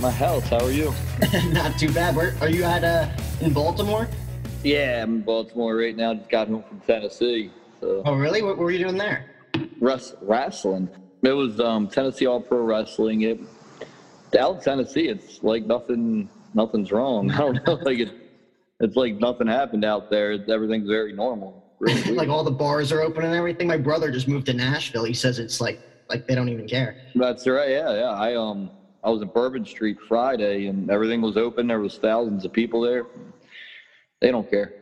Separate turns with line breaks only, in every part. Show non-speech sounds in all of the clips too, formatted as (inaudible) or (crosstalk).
My health. How are you? (laughs)
Not too bad. Where are you at? Uh, in Baltimore?
Yeah, I'm in Baltimore right now. Just got home from Tennessee. So
Oh, really? What were you doing there?
Rus- wrestling. It was um, Tennessee All Pro Wrestling. It out in Tennessee, it's like nothing. Nothing's wrong. (laughs) I don't know. Like it, it's like nothing happened out there. Everything's very normal. Really (laughs)
like all the bars are open and everything. My brother just moved to Nashville. He says it's like like they don't even care.
That's right. Yeah, yeah. I um I was in Bourbon Street Friday, and everything was open. There was thousands of people there. They don't care.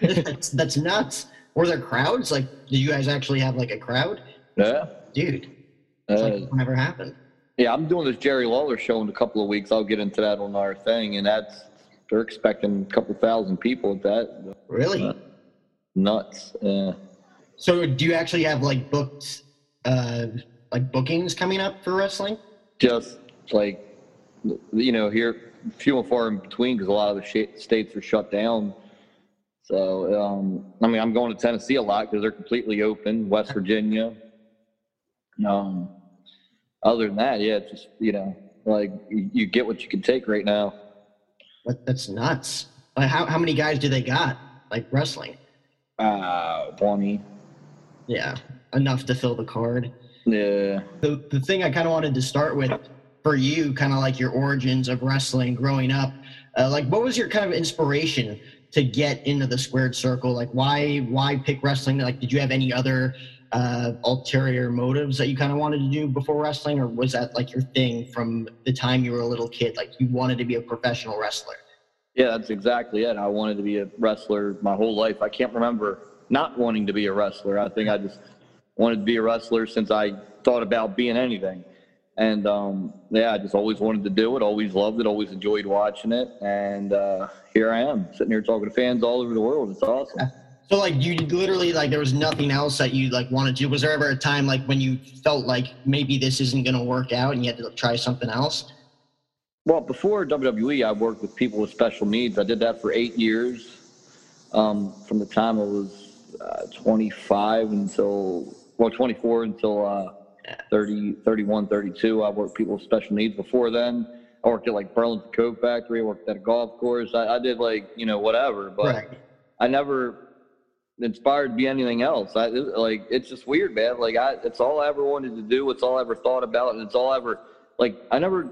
that's that's nuts. Were there crowds? Like, do you guys actually have like a crowd?
Yeah.
Dude, it's
Uh,
like never happened.
Yeah, I'm doing this Jerry Lawler show in a couple of weeks. I'll get into that on our thing, and that's they're expecting a couple thousand people at that.
Really?
Uh, nuts. Yeah.
So, do you actually have like booked, uh, like bookings coming up for wrestling?
Just like you know, here few and far in between because a lot of the sh- states are shut down. So um, I mean, I'm going to Tennessee a lot because they're completely open. West Virginia. Um, other than that, yeah, it's just you know, like you, you get what you can take right now.
That, that's nuts. Like, how how many guys do they got like wrestling?
Uh, twenty.
Yeah, enough to fill the card.
Yeah.
the, the thing I kind of wanted to start with for you, kind of like your origins of wrestling growing up, uh, like what was your kind of inspiration to get into the squared circle? Like why why pick wrestling? Like did you have any other uh, ulterior motives that you kind of wanted to do before wrestling, or was that like your thing from the time you were a little kid? Like you wanted to be a professional wrestler?
Yeah, that's exactly it. I wanted to be a wrestler my whole life. I can't remember not wanting to be a wrestler. I think I just wanted to be a wrestler since I thought about being anything. And um, yeah, I just always wanted to do it, always loved it, always enjoyed watching it. And uh, here I am, sitting here talking to fans all over the world. It's awesome.
So like you literally like there was nothing else that you like wanted to. Was there ever a time like when you felt like maybe this isn't going to work out and you had to try something else?
Well, before WWE, I worked with people with special needs. I did that for eight years, um, from the time I was uh, 25 until, well, 24 until uh, 30, 31, 32. I worked with people with special needs before then. I worked at like Burlington Coat Factory. I worked at a golf course. I, I did like, you know, whatever, but
Right.
I never inspired to be anything else. I like it's just weird, man. Like I, it's all I ever wanted to do. It's all I ever thought about, and it's all I ever like. I never,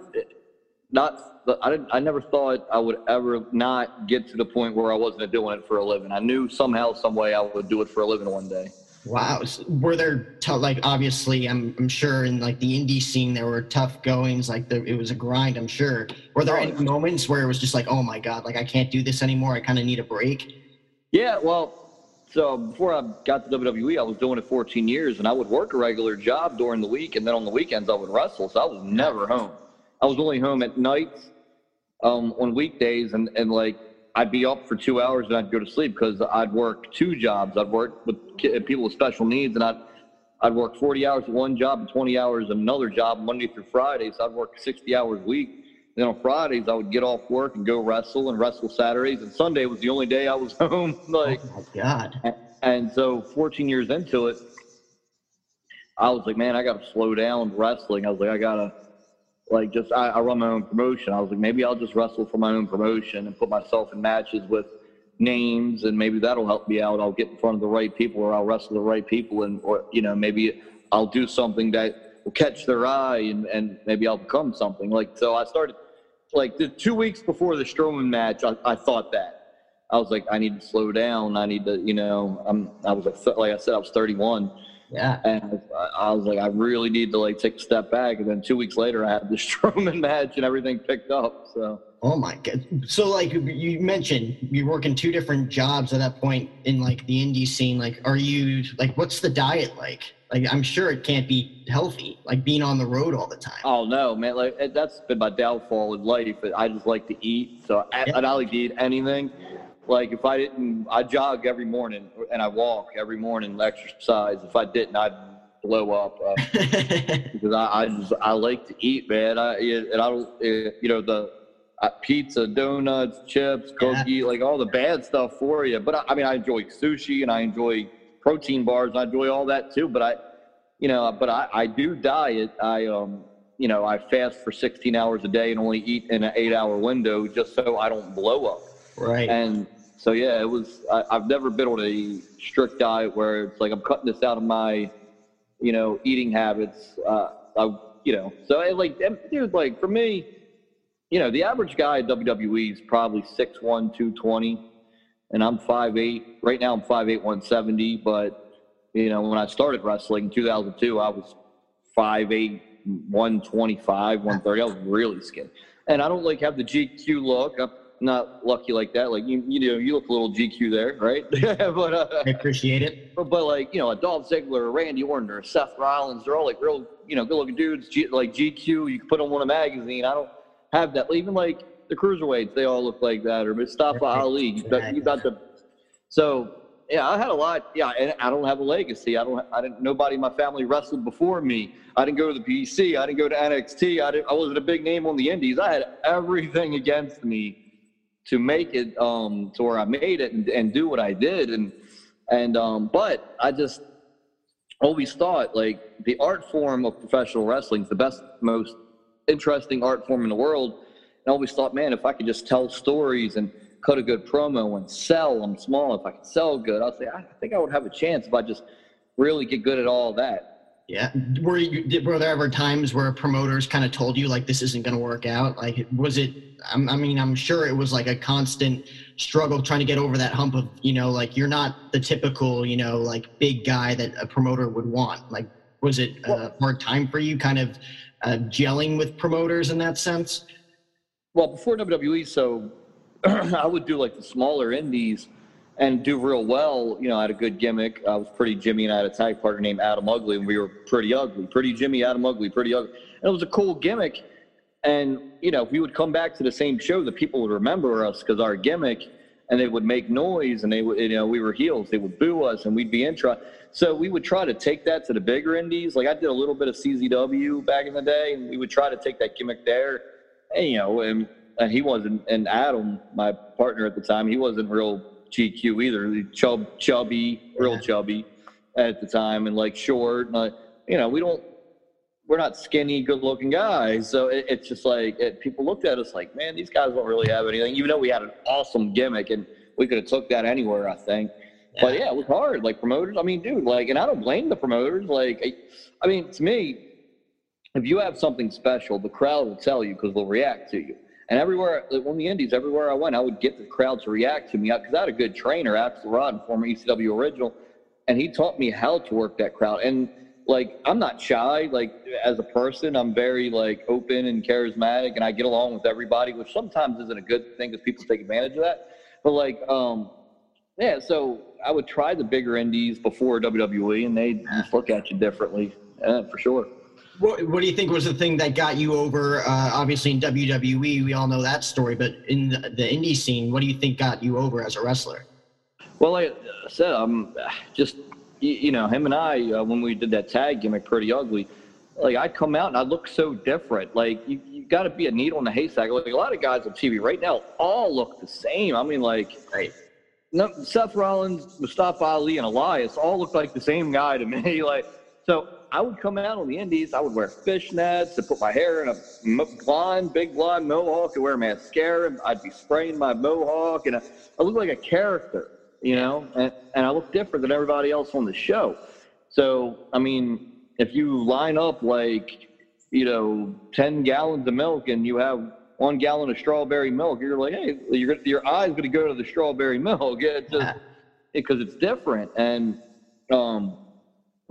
not. I didn't. I never thought I would ever not get to the point where I wasn't doing it for a living. I knew somehow, some way, I would do it for a living one day.
Wow. So were there t- like obviously I'm I'm sure in like the indie scene there were tough goings like the, it was a grind I'm sure. Were there
Oh,
any moments where it was just like oh my god like I can't do this anymore I kind of need a break?
Yeah, well, so before I got to WWE, I was doing it 14 years, and I would work a regular job during the week, and then on the weekends I would wrestle. So I was never home. I was only home at nights, um, on weekdays, and and like I'd be up for two hours and I'd go to sleep because I'd work two jobs. I'd work with uh, people with special needs, and I'd I'd work 40 hours at one job and 20 hours at another job Monday through Friday. So I'd work 60 hours a week. Then on Fridays, I would get off work and go wrestle and wrestle Saturdays. And Sunday was the only day I was (laughs) home. like,
oh my god.
and so 14 years into it, I was like, man, I got to slow down wrestling. I was like, I got to, like, just, I, I run my own promotion. I was like, maybe I'll just wrestle for my own promotion and put myself in matches with names and maybe that'll help me out. I'll get in front of the right people or I'll wrestle the right people and, or, you know, maybe I'll do something that will catch their eye and, and maybe I'll become something. Like, so I started, like, the two weeks before the Strowman match, I, I thought that. I was like, I need to slow down. I need to, you know, I'm, I was like, like I said, I was 31.
Yeah.
And I, I was like, I really need to like take a step back. And then two weeks later, I had the (laughs) Strowman match and everything picked up. So
Oh my god. So like you mentioned you're working two different jobs at that point in like the indie scene. Like are you like what's the diet like? Like I'm sure it can't be healthy, like being on the road all the time.
Oh no, man! Like that's been my downfall in life. I just like to eat, so I, yep. I don't like to eat anything. Like if I didn't, I jog every morning and I walk every morning, exercise. If I didn't, I'd blow up uh, (laughs) because I, I just I like to eat, man. I and I don't, you know the uh, pizza, donuts, chips, cookie, yeah. like all the bad stuff for you. But I, I, mean, I enjoy sushi and I enjoy protein bars. and I enjoy all that too. But I, you know, but I, I do diet. I, um, you know, I fast for 16 hours a day and only eat in an eight hour window just so I don't blow up.
Right.
And so, yeah, it was, I, I've never been on a strict diet where it's like I'm cutting this out of my, you know, eating habits. Uh, I, you know, so it, like, dude, like for me, you know, the average guy at WWE is probably 6'1", 220, and I'm 5'8". Right now I'm 5'8", 170, but, you know, when I started wrestling in 2002, I was 5'8", 125, 130. I was really skinny. And I don't, like, have the GQ look. I'm not lucky like that. Like, you, you know, you look a little GQ there, right? (laughs)
but uh, I appreciate it.
But, but, like, you know, a Dolph Ziggler, a Randy Orton, or Seth Rollins, they're all, like, real, you know, good-looking dudes, G, like GQ. You can put them on a magazine. I don't – have that. Even like the cruiserweights, they all look like that. Or Mustafa Ali, you got, you got the. So yeah, I had a lot. Yeah, and I don't have a legacy. I don't. I didn't. Nobody in my family wrestled before me. I didn't go to the PC. I didn't go to NXT. I didn't. I wasn't a big name on the Indies. I had everything (laughs) against me to make it um, to where I made it and, and do what I did. And and um, but I just always thought like the art form of professional wrestling is the best, most interesting art form in the world. And I always thought, man, if I could just tell stories and cut a good promo and sell, I'm small. If I could sell good, I'll say, I think I would have a chance if I just really get good at all that.
Yeah. Were you, were there ever times where promoters kind of told you like this isn't going to work out? Like, was it? I mean, I'm sure it was like a constant struggle trying to get over that hump of you know, like you're not the typical you know like big guy that a promoter would want. Like, was it a hard time for you, kind of uh, gelling with promoters in that sense?
Well, before WWE, so (clears throat) I would do like the smaller indies and do real well. You know, I had a good gimmick. I was pretty Jimmy, and I had a tag partner named Adam Ugly, and we were pretty ugly. Pretty Jimmy, Adam Ugly, pretty ugly. And it was a cool gimmick. And, you know, if we would come back to the same show, the people would remember us because our gimmick, and they would make noise, and they would, you know, we were heels. They would boo us, and we'd be intro. So we would try to take that to the bigger indies. Like I did a little bit of CZW back in the day, and we would try to take that gimmick there. And you know, and, and he wasn't. And Adam, my partner at the time, he wasn't real GQ either. Chub, chubby, real chubby at the time, and like short. And like, you know, we don't. We're not skinny, good-looking guys, so it, it's just like it, people looked at us like, man, these guys don't really have anything. Even though we had an awesome gimmick, and we could have took that anywhere, I think. But yeah, it was hard. Like promoters, I mean, dude, like, and I don't blame the promoters. Like, I, I mean, to me, if you have something special, the crowd will tell you because they'll react to you. And everywhere, like, on the Indies, everywhere I went, I would get the crowd to react to me because I had a good trainer, Axl Rotten, former ECW original, and he taught me how to work that crowd. And like, I'm not shy. Like, as a person, I'm very like open and charismatic, and I get along with everybody, which sometimes isn't a good thing because people take advantage of that. But like, um, yeah, so I would try the bigger indies before WWE, and they just look at you differently, uh, for sure.
What, what do you think was the thing that got you over? Uh, obviously, in WWE, we all know that story, but in the, the indie scene, what do you think got you over as a wrestler?
Well, like I said, I'm just you know him and I uh, when we did that tag gimmick, pretty ugly. Like I'd come out and I look so different. Like you, you got to be a needle in a haystack. Like a lot of guys on TV right now all look the same. I mean, like.
Right
no, Seth Rollins, Mustafa Ali, and Elias all look like the same guy to me. (laughs) like, so I would come out on the Indies. I would wear fishnets and put my hair in a blonde, big blonde mohawk and wear mascara. And I'd be spraying my mohawk, and I, I look like a character, you know, and, and I look different than everybody else on the show. So, I mean, if you line up like, you know, 10 gallons of milk and you have one gallon of strawberry milk, you're like, hey, your your eye's going to go to the strawberry (laughs) milk. It's just (laughs) because it's different, and um,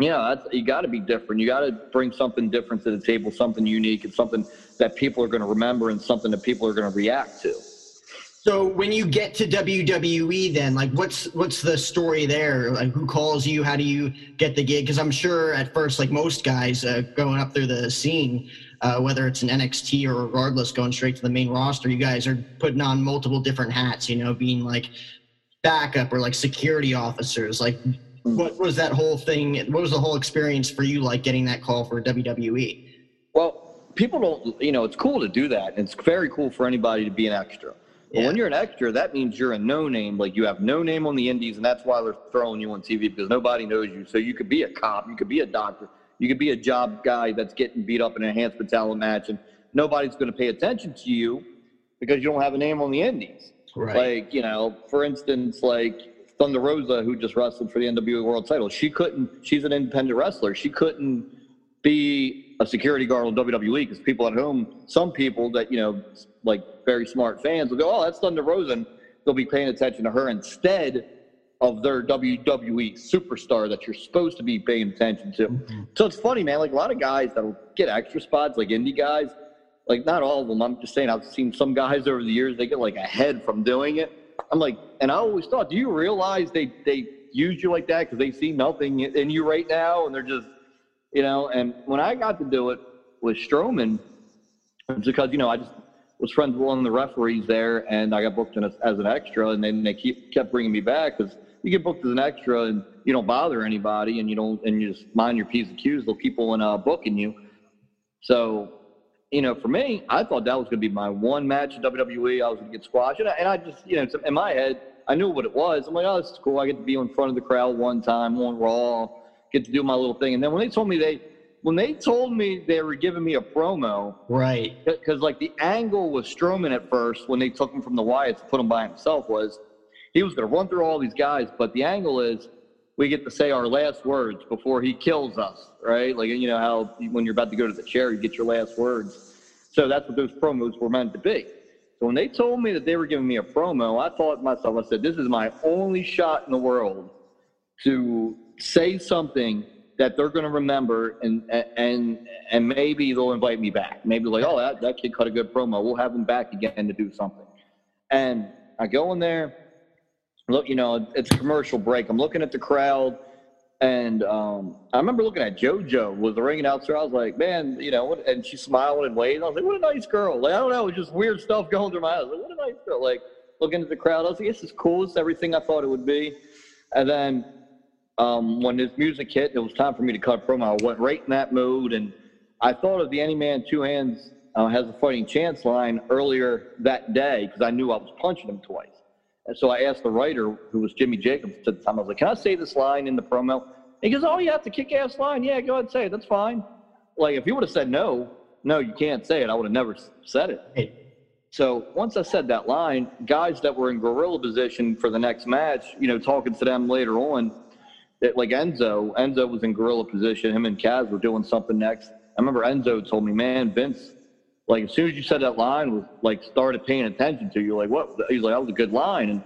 yeah, that's, you got to be different. You got to bring something different to the table, something unique, and something that people are going to remember, and something that people are going to react to.
So when you get to WWE, then like, what's what's the story there? Like, who calls you? How do you get the gig? Because I'm sure at first, like most guys uh, going up through the scene, uh, whether it's an NXT or regardless, going straight to the main roster, you guys are putting on multiple different hats. You know, being like backup or like security officers. Like, Mm. what was that whole thing? What was the whole experience for you like getting that call for WWE?
Well, people don't, you know, it's cool to do that. It's very cool for anybody to be an extra. But
Yeah.
when you're an extra, that means you're a no name. Like you have no name on the indies, and that's why they're throwing you on TV because nobody knows you. So you could be a cop, you could be a doctor, you could be a job guy that's getting beat up in a enhancement talent match, and nobody's going to pay attention to you because you don't have a name on the indies.
Right.
Like, you know, for instance, like Thunder Rosa, who just wrestled for the NWA World title, she couldn't, she's an independent wrestler. She couldn't be a security guard on WWE because people at home, some people that, you know, like very smart fans will go, oh, that's Thunder Rosa. And they'll be paying attention to her instead of their WWE superstar that you're supposed to be paying attention to. Mm-hmm. So it's funny, man. Like a lot of guys that'll get extra spots, like indie guys, like not all of them. I'm just saying I've seen some guys over the years they get like ahead from doing it. I'm like, and I always thought, do you realize they they use you like that because they see nothing in you right now, and they're just, you know. And when I got to do it with Strowman, it's because you know I just was friends with one of the referees there, and I got booked in as, as an extra, and then they keep kept bringing me back because you get booked as an extra and you don't bother anybody, and you don't and you just mind your p's and q's. They'll keep on uh, booking you. So, you know, for me, I thought that was going to be my one match in WWE. I was going to get squashed, and I, and I just, you know, in my head, I knew what it was. I'm like, oh, this is cool. I get to be in front of the crowd one time on Raw, get to do my little thing. And then when they told me they, when they told me they were giving me a promo,
Right.
because like the angle was Strowman at first when they took him from the Wyatts to put him by himself was he was going to run through all these guys, but the angle is we get to say our last words before he kills us, right? Like you know how when you're about to go to the chair, you get your last words. So that's what those promos were meant to be. So when they told me that they were giving me a promo, I thought to myself, I said, this is my only shot in the world to say something that they're going to remember and and and maybe they'll invite me back. Maybe like, oh, that, that kid cut a good promo. We'll have him back again to do something. And I go in there, look, you know, it's a commercial break. I'm looking at the crowd, and um, I remember looking at JoJo was the ring announcer. I was like, man, you know, and she smiled and waved. I was like, what a nice girl. Like, I don't know, it was just weird stuff going through my eyes. Like, what a nice girl. Like, looking at the crowd, I was like, this is cool. It's everything I thought it would be. And then um, when his music hit, it was time for me to cut promo. I went right in that mood, and I thought of the Any Man Two Hands uh, has a fighting chance line earlier that day because I knew I was punching him twice. And so I asked the writer, who was Jimmy Jacobs at the time, I was like, "Can I say this line in the promo?" He goes, "Oh, yeah, it's a kick-ass line. Yeah, go ahead and say it. That's fine." Like if he would have said no, no, you can't say it. I would have never said it.
Hey,
So once I said that line, guys that were in gorilla position for the next match, you know, talking to them later on, that like Enzo, Enzo was in gorilla position. Him and Cass were doing something next. I remember Enzo told me, "Man, Vince, like as soon as you said that line, was like started paying attention to you. Like what? He's like, that was a good line." And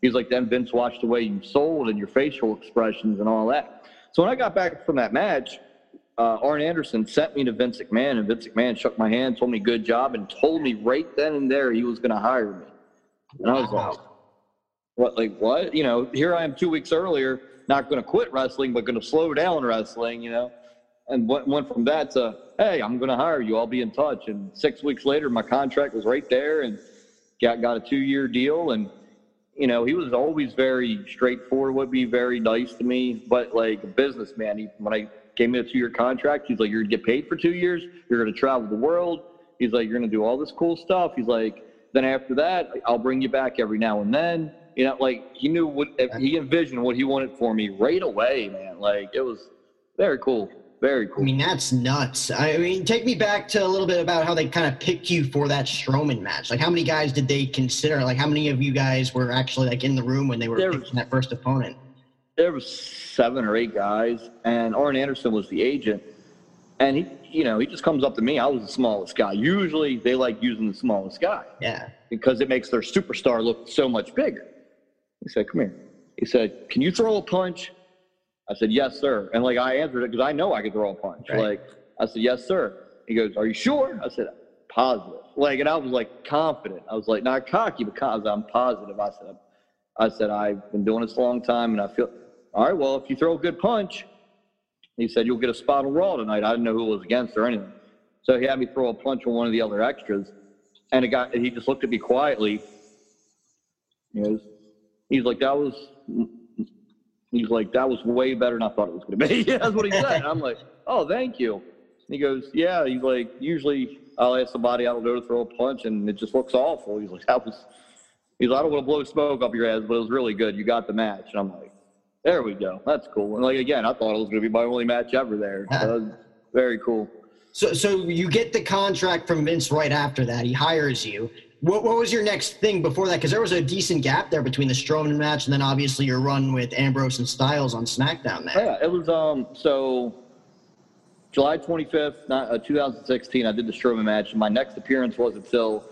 he's like, then Vince watched the way you sold and your facial expressions and all that. So when I got back from that match, uh, Arn Anderson sent me to Vince McMahon, and Vince McMahon shook my hand, told me good job, and told me right then and there he was going to hire me. And I was
Wow.
like, what, like what? You know, here I am two weeks earlier, not going to quit wrestling, but going to slow down wrestling, you know? And went, went from that to, hey, I'm going to hire you. I'll be in touch. And six weeks later, my contract was right there and got, got a two year deal. And, you know, he was always very straightforward, would be very nice to me, but like a businessman, he, when I gave me a two year contract, he's like, you're going to get paid for two years. You're going to travel the world. He's like, you're going to do all this cool stuff. He's like, then after that, I'll bring you back every now and then. You know, like he knew what he envisioned what he wanted for me right away, man. Like it was very cool, very cool.
I mean, that's nuts. I mean, take me back to a little bit about how they kind of picked you for that Strowman match. Like, how many guys did they consider? Like, how many of you guys were actually like in the room when they were
There
picking that first opponent?
there was seven or eight guys, and Arn Anderson was the agent. And he, you know, he just comes up to me. I was the smallest guy. Usually, they like using the smallest guy
Yeah.
because it makes their superstar look so much bigger. He said, "Come here." He said, "Can you throw a punch?" I said, "Yes, sir." And like I answered it because I know I could throw a punch.
Right.
Like I said, "Yes, sir." He goes, "Are you sure?" I said, positive. Like, and I was like confident. I was like not cocky, but con- I'm positive. I said, I said I've been doing this a long time, and I feel all right. Well, if you throw a good punch, he said you'll get a spot on Raw tonight. I didn't know who it was against or anything, so he had me throw a punch on one of the other extras, and it got. He just looked at me quietly. He goes, he's like that was. He's like that was way better than I thought it was going to be. (laughs) That's what he said. And I'm like, oh, thank you. And he goes, yeah. He's like, usually I'll ask somebody I don't know to throw a punch, and it just looks awful. He's like, that was. He's like, I don't want to blow smoke up your ass, but it was really good. You got the match. And I'm like, there we go. That's cool. And like again, I thought it was going to be my only match ever there. (laughs) So very cool.
So, so you get the contract from Vince right after that. He hires you. What, what was your next thing before that? Because there was a decent gap there between the Strowman match and then obviously your run with Ambrose and Styles on SmackDown. There.
Yeah, it was um so July 25th, not, uh, 2016. I did the Strowman match. My next appearance was until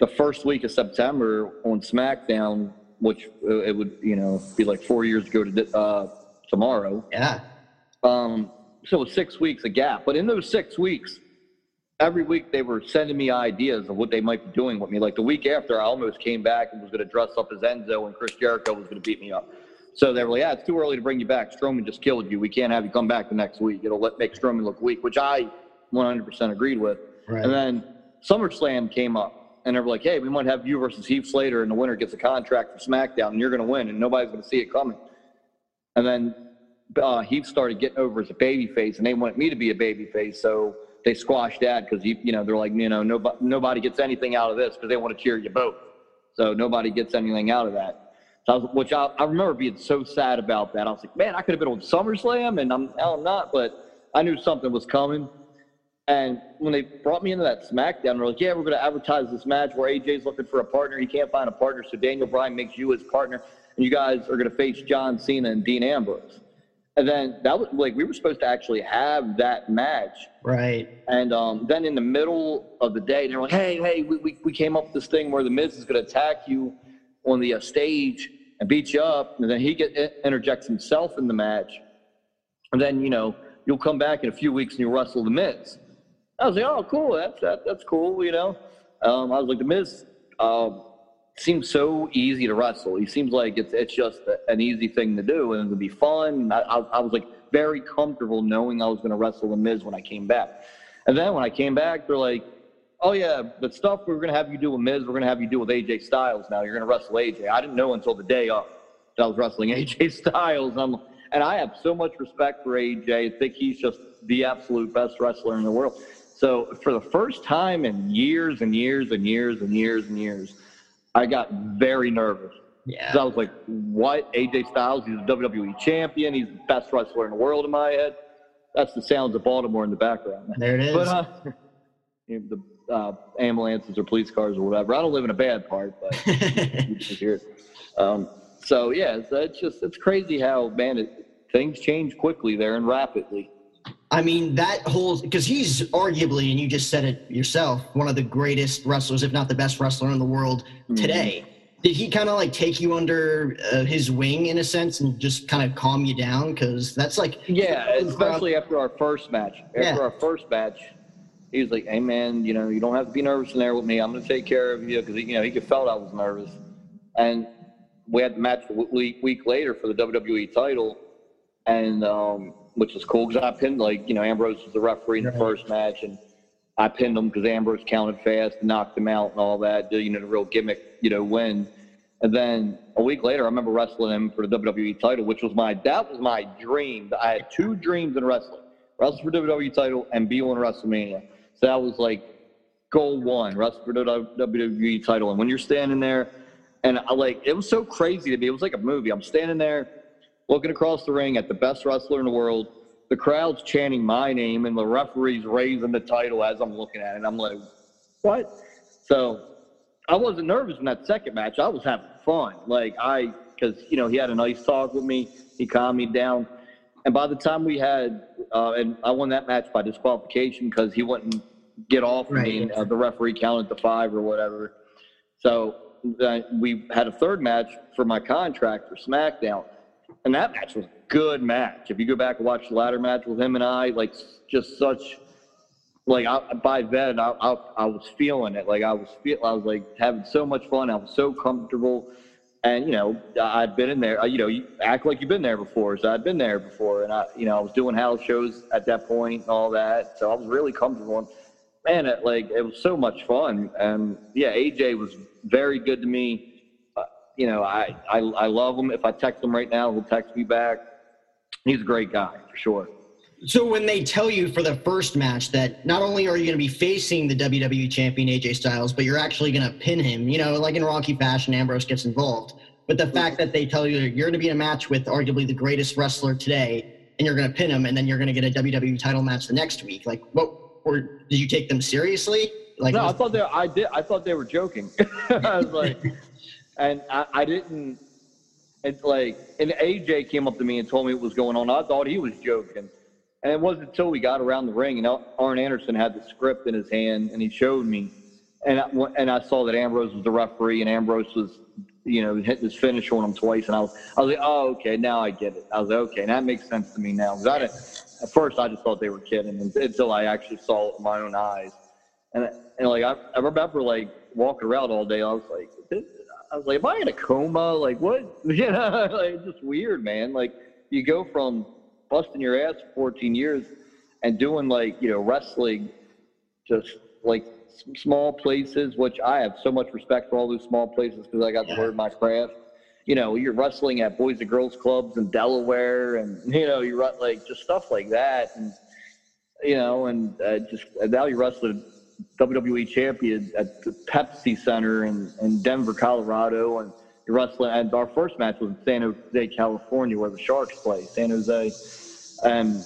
the first week of September on SmackDown, which uh, it would you know be like four years ago to uh, tomorrow.
Yeah.
Um, so it was six weeks a gap. But in those six weeks, every week they were sending me ideas of what they might be doing with me. Like the week after, I almost came back and was going to dress up as Enzo, and Chris Jericho was going to beat me up. So they were like, "Yeah, it's too early to bring you back. Strowman just killed you. We can't have you come back the next week. It'll let make Strowman look weak," which I 100% agreed with.
Right.
And then SummerSlam came up, and they were like, "Hey, we might have you versus Heath Slater, and the winner gets a contract for SmackDown, and you're going to win, and nobody's going to see it coming." And then uh, Heath started getting over as a babyface, and they wanted me to be a babyface, so they squashed that because you, you know they're like, you know, nobody nobody gets anything out of this because they want to cheer you both, so nobody gets anything out of that. So I was, which I, I remember being so sad about that. I was like, man, I could have been on SummerSlam, and I'm I'm not, but I knew something was coming. And when they brought me into that SmackDown, they're like, yeah, we're going to advertise this match where AJ's looking for a partner. He can't find a partner, so Daniel Bryan makes you his partner, and you guys are going to face John Cena and Dean Ambrose. And then that was like we were supposed to actually have that match.
Right.
And um, then in the middle of the day, they're like, hey, hey, we, we, we came up with this thing where the Miz is going to attack you on the uh, stage and beat you up. And then he get, interjects himself in the match. And then, you know, you'll come back in a few weeks and you'll wrestle the Miz. I was like, oh, cool. That's, that, that's cool, you know. Um, I was like, the Miz uh, seems so easy to wrestle. He seems like it's, it's just an easy thing to do and it would be fun. I, I, I was like very comfortable knowing I was going to wrestle the Miz when I came back. And then when I came back, they're like, oh yeah, the stuff we are going to have you do with Miz, we're going to have you do with AJ Styles now. You're going to wrestle AJ. I didn't know until the day of that I was wrestling (laughs) AJ Styles. And, I'm, and I have so much respect for AJ. I think he's just the absolute best wrestler in the world. So for the first time in years and years and years and years and years, I got very nervous.
Yeah.
I was like, what? AJ Styles, he's a WWE champion. He's the best wrestler in the world in my head. That's the sounds of Baltimore in the background.
There it is.
But uh, (laughs) you know, the uh, ambulances or police cars or whatever. I don't live in a bad part, but (laughs) you can hear it. Um, so yeah, so it's just it's crazy how man it, things change quickly there and rapidly.
I mean, that whole because he's arguably, and you just said it yourself, one of the greatest wrestlers, if not the best wrestler in the world today. Did he kind of like take you under uh, his wing in a sense and just kind of calm you down? Because that's like
Yeah, especially after our first match. After
Yeah.
our first match, he was like, "Hey man, you know, you don't have to be nervous in there with me. I'm going to take care of you." Because you know he could felt I was nervous, and we had the match a week week later for the WWE title, and um, which was cool because I pinned like you know Ambrose was the referee in the first match, and I pinned him because Ambrose counted fast, and knocked him out, and all that. You know, the real gimmick, you know, win. And then a week later, I remember wrestling him for the WWE title, which was my that was my dream. I had two dreams in wrestling: wrestle for WWE title and be on WrestleMania. So that was like goal one: wrestle for the WWE title. And when you're standing there, and I like it was so crazy to me. It was like a movie. I'm standing there, looking across the ring at the best wrestler in the world. The crowd's chanting my name, and the referee's raising the title as I'm looking at it. I'm like, what? So I wasn't nervous in that second match. I was having fun. Like I, because you know he had a nice talk with me. He calmed me down. And by the time we had, uh, and I won that match by disqualification because he wouldn't get off of me.
Right.
Uh, the referee counted to five or whatever. So uh, we had a third match for my contract for SmackDown, and that match was a good match. If you go back and watch the ladder match with him and I, like just such like I, by then I, I, I was feeling it. Like I was feel I was like having so much fun. I was so comfortable, and you know I'd been in there. Uh, you know, you act like you've been there before. So I'd been there before, and I you know I was doing house shows at that point and all that. So I was really comfortable. And man, it, like it was so much fun. And yeah, AJ was very good to me. You know, I, I I love him. If I text him right now, he'll text me back. He's a great guy for sure.
So when they tell you for the first match that not only are you going to be facing the WWE champion AJ Styles, but you're actually going to pin him, you know, like in Rocky fashion, Ambrose gets involved. But the fact that they tell you you're going to be in a match with arguably the greatest wrestler today, and you're going to pin him, and then you're going to get a WWE title match the next week, like what? Or did you take them seriously? Like
no, I thought they. I did. I thought they were joking. (laughs) I was like, and I, I didn't. It's like, and AJ came up to me and told me what was going on. I thought he was joking. And it wasn't until we got around the ring and Arn Anderson had the script in his hand and he showed me. And I, and I saw that Ambrose was the referee and Ambrose was, you know, hitting his finish on him twice. And I was, I was like, oh, okay, now I get it. I was like, okay, that makes sense to me now. Because I at first I just thought they were kidding until I actually saw it with my own eyes. And, and like, I, I remember like walking around all day. I was like, I was like, am I in a coma? Like, what? (laughs) You know, like, it's just weird, man. Like, you go from busting your ass for 14 years and doing like you know wrestling just like small places which i have so much respect for all those small places because i got to learn my craft you know you're wrestling at boys and girls clubs in delaware and (laughs) you know you're like just stuff like that and you know and uh, just and now you're wrestling wwe champion at the pepsi center in, in denver colorado and wrestling and our first match was in san jose california where the sharks play san jose and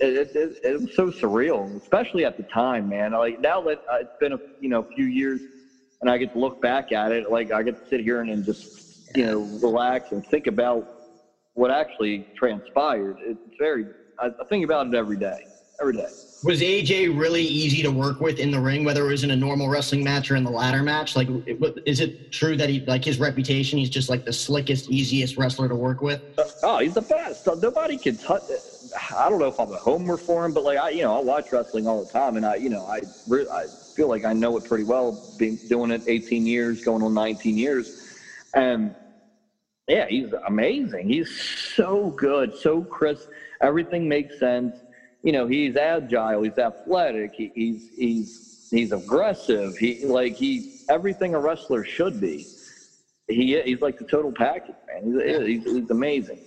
it, it, it, was so surreal, especially at the time, man. Like now that it's been a you know a few years, and I get to look back at it, like I get to sit here and, and just you know relax and think about what actually transpired. It's very I, I think about it every day, every day.
Was AJ really easy to work with in the ring, whether it was in a normal wrestling match or in the ladder match? Like, is it true that he, like, his reputation, he's just like the slickest, easiest wrestler to work with?
Uh, oh, he's the best. Nobody can touch. I don't know if I'm a homer for him, but like I, you know, I watch wrestling all the time, and I, you know, I, I feel like I know it pretty well, being doing it 18 years, going on 19 years, and yeah, he's amazing. He's so good, so crisp. Everything makes sense. You know, he's agile, he's athletic, he, he's he's he's aggressive. He like he everything a wrestler should be. He he's like the total package, man. He's, he's, he's amazing.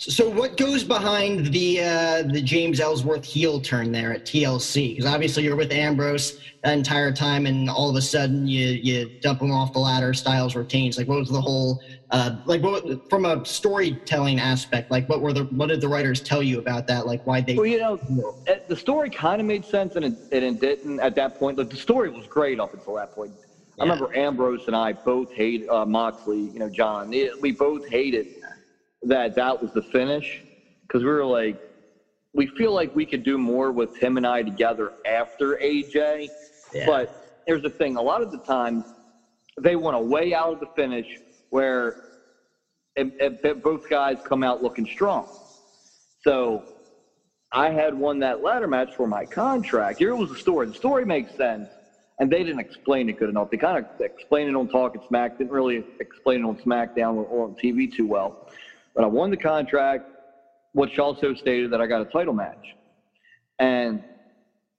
So what goes behind the uh, the James Ellsworth heel turn there at TLC? Because obviously you're with Ambrose the entire time, and all of a sudden you you dump him off the ladder. Styles retains. Like what was the whole uh, like what, from a storytelling aspect? Like what were the what did the writers tell you about that? Like why they?
Well, you know, the story kind of made sense, and it, it didn't at that point. But the story was great up until that point. Yeah. I remember Ambrose and I both hate uh, Moxley. You know, John. We both hated that that was the finish because we were like, we feel like we could do more with him and I together after AJ. Yeah. But here's the thing: a lot of the times they want a way out of the finish where it, it, both guys come out looking strong. So I had won that ladder match for my contract. Here was the story. The story makes sense, and they didn't explain it good enough. They kind of explained it on Talking Smack, didn't really explain it on SmackDown or on TV too well. But I won the contract, which also stated that I got a title match. And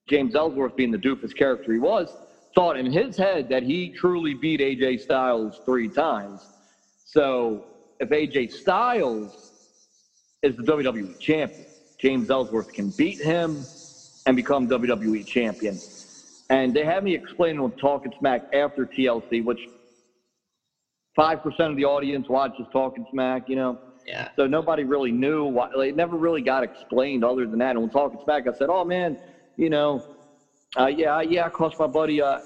James Ellsworth, being the doofus character he was, thought in his head that he truly beat AJ Styles three times. So if AJ Styles is the WWE champion, James Ellsworth can beat him and become WWE champion. And they had me explaining on Talking Smack after TLC, which 5% of the audience watches Talking Smack, you know.
Yeah.
So nobody really knew why. Like, it never really got explained other than that. And when talking Smack, I said, "Oh man, you know, uh, yeah, yeah, I cost my buddy uh,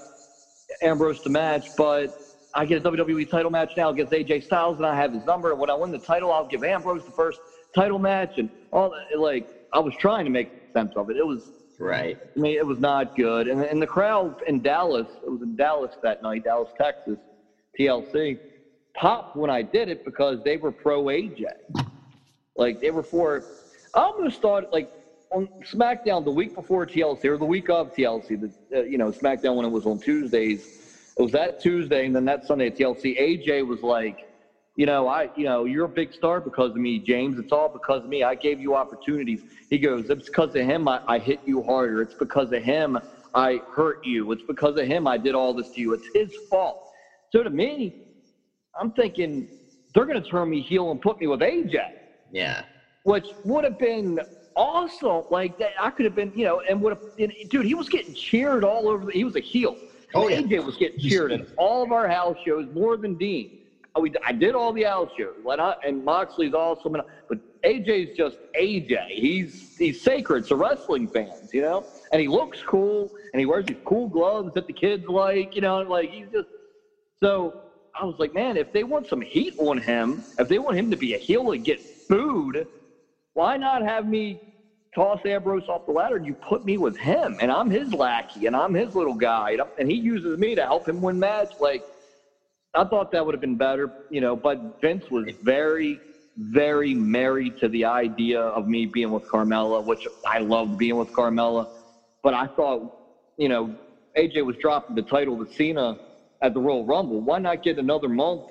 Ambrose the match, but I get a WWE title match now against AJ Styles, and I have his number. And when I win the title, I'll give Ambrose the first title match, and all that. Like I was trying to make sense of it. It was
right.
I mean, it was not good. And and the crowd in Dallas, it was in Dallas that night, Dallas, Texas, TLC popped when I did it because they were pro AJ. Like they were for. I almost thought like on SmackDown the week before TLC or the week of TLC, the, uh, you know, SmackDown when it was on Tuesdays, it was that Tuesday and then that Sunday at TLC. AJ was like, you know, I, you know, you're a big star because of me, James. It's all because of me. I gave you opportunities. He goes, it's because of him I, I hit you harder. It's because of him I hurt you. It's because of him I did all this to you. It's his fault. So to me, I'm thinking they're going to turn me heel and put me with AJ.
Yeah.
Which would have been awesome. Like that, I could have been, you know, and would have, dude, he was getting cheered all over. The, he was a heel. Oh, yeah. AJ was getting cheered at all of our house shows more than Dean. Oh, we, I did all the house shows, and Moxley's awesome, but AJ's just AJ. He's he's sacred to wrestling fans, you know. And he looks cool, and he wears these cool gloves that the kids like, you know. Like he's just so I was like, man, if they want some heat on him, if they want him to be a heel and get booed, why not have me toss Ambrose off the ladder and you put me with him? And I'm his lackey and I'm his little guy. And he uses me to help him win match. Like, I thought that would have been better, you know, but Vince was very, very married to the idea of me being with Carmella, which I loved being with Carmella. But I thought, you know, AJ was dropping the title to Cena at the Royal Rumble. Why not get another month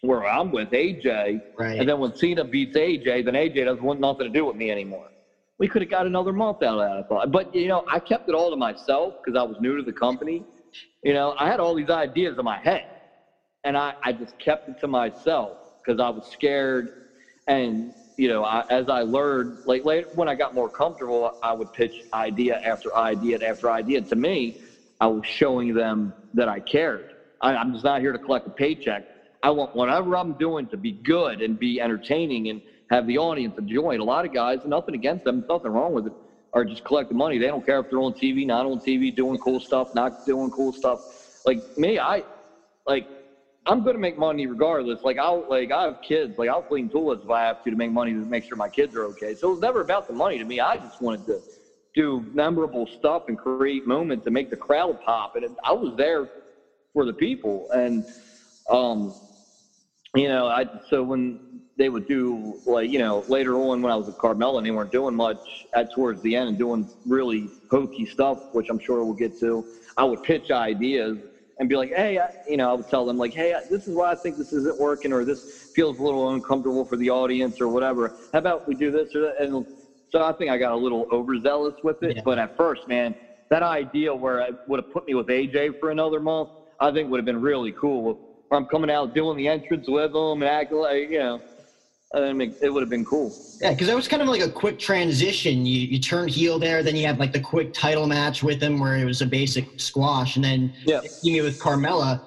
where I'm with AJ? Right. And then when Cena beats AJ, then AJ doesn't want nothing to do with me anymore. We could have got another month out of that. But, you know, I kept it all to myself because I was new to the company. You know, I had all these ideas in my head, and I, I just kept it to myself because I was scared. And, you know, I, as I learned, later when I got more comfortable, I would pitch idea after idea after idea. To me, I was showing them that I cared. I, I'm just not here to collect a paycheck. I want whatever I'm doing to be good and be entertaining and have the audience enjoy it. A lot of guys, nothing against them, nothing wrong with it, are just collecting money. They don't care if they're on TV, not on TV, doing cool stuff, not doing cool stuff. Like me, I like I'm gonna make money regardless. Like I'll like I have kids, like I'll clean toilets if I have to to make money to make sure my kids are okay. So it's never about the money to me. I just wanted to do memorable stuff and create moments and make the crowd pop. And I was there for the people. And, um, you know, I, so when they would do like, you know, later on when I was with Carmella and they weren't doing much at towards the end and doing really hokey stuff, which I'm sure we'll get to, I would pitch ideas and be like, hey, I, you know, I would tell them like, hey, this is why I think this isn't working, or this feels a little uncomfortable for the audience, or whatever. How about we do this or that? And so I think I got a little overzealous with it. Yeah. But at first, man, that idea where it would have put me with AJ for another month, I think would have been really cool. I'm coming out doing the entrance with him and acting like, you know, I mean, it would have been cool.
Yeah, because that was kind of like a quick transition. You you turned heel there, then you had like the quick title match with him where it was a basic squash, and then yeah. you with Carmella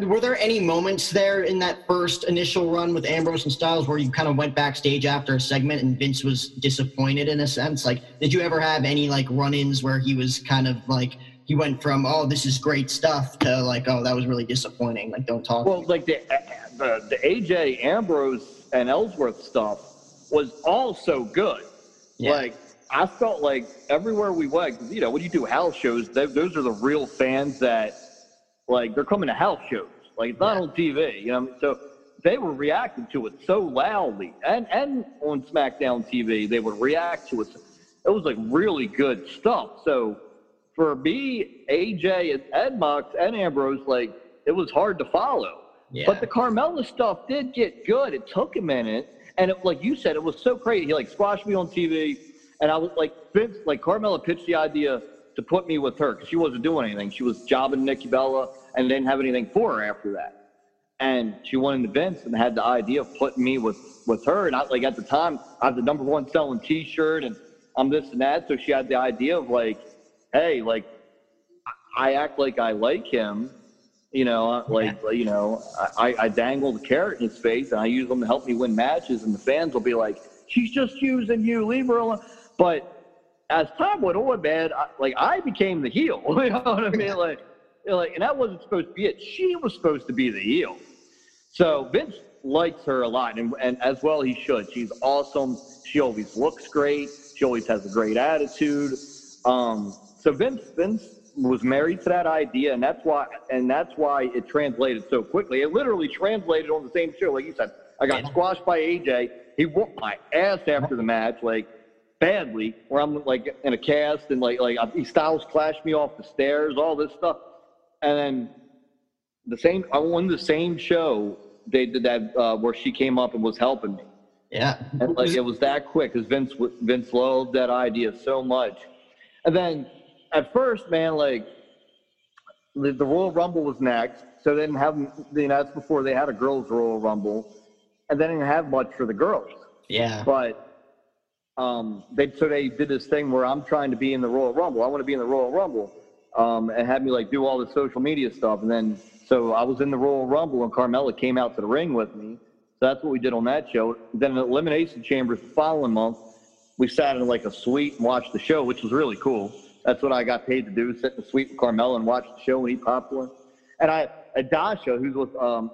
were there any moments there in that first initial run with Ambrose and Styles where you kind of went backstage after a segment and Vince was disappointed in a sense? Like, did you ever have any like run-ins where he was kind of like he went from oh this is great stuff to like oh that was really disappointing? Like, don't talk.
Well, like the, uh, the the AJ Ambrose and Ellsworth stuff was all so good. Yeah. Like I felt like everywhere we went, you know, when you do house shows, they, those are the real fans that like they're coming to house shows. Like it's not on TV, you know. So they were reacting to it so loudly, and and on SmackDown TV they would react to it. It was like really good stuff. So for me, AJ and Ed Mox and Ambrose, like it was hard to follow. Yeah. But the Carmella stuff did get good. It took a minute, and it, like you said, it was so crazy. He like squashed me on TV, and I was like Vince, like Carmella pitched the idea to put me with her because she wasn't doing anything. She was jobbing Nikki Bella and didn't have anything for her after that. And she went into Vince and had the idea of putting me with with her. And I like at the time I was the number one selling T-shirt and I'm this and that. So she had the idea of like, hey, like I act like I like him. You know, like yeah. you know, I, I dangle the carrot in his face and I use them to help me win matches, and the fans will be like, "She's just using you, leave her alone." But as time went on, man, I, like I became the heel. (laughs) You know what I mean? Like, like, and that wasn't supposed to be it. She was supposed to be the heel. So Vince likes her a lot, and, and as well he should. She's awesome. She always looks great. She always has a great attitude. Um, so Vince Vince was married to that idea, and that's why and that's why it translated so quickly. It literally translated on the same show, like you said. I got squashed by AJ. He whooped my ass after the match. Like badly, where I'm like in a cast and like like these Styles clashed me off the stairs, all this stuff, and then the same I won the same show they did that uh, where she came up and was helping me.
Yeah,
and like it was that quick because Vince Vince loved that idea so much, and then at first, man, like the, the Royal Rumble was next, so they didn't have you know that's before they had a girls Royal Rumble, and they didn't have much for the girls.
Yeah,
but um, they so they did this thing where I'm trying to be in the Royal Rumble. I want to be in the Royal Rumble, um, and had me like do all the social media stuff. And then so I was in the Royal Rumble, and Carmella came out to the ring with me. So that's what we did on that show. Then in Elimination Chambers the following month, we sat in like a suite and watched the show, which was really cool. That's what I got paid to do: sit in the suite with Carmella and watch the show and eat popcorn. And I, Adasha, who's with um,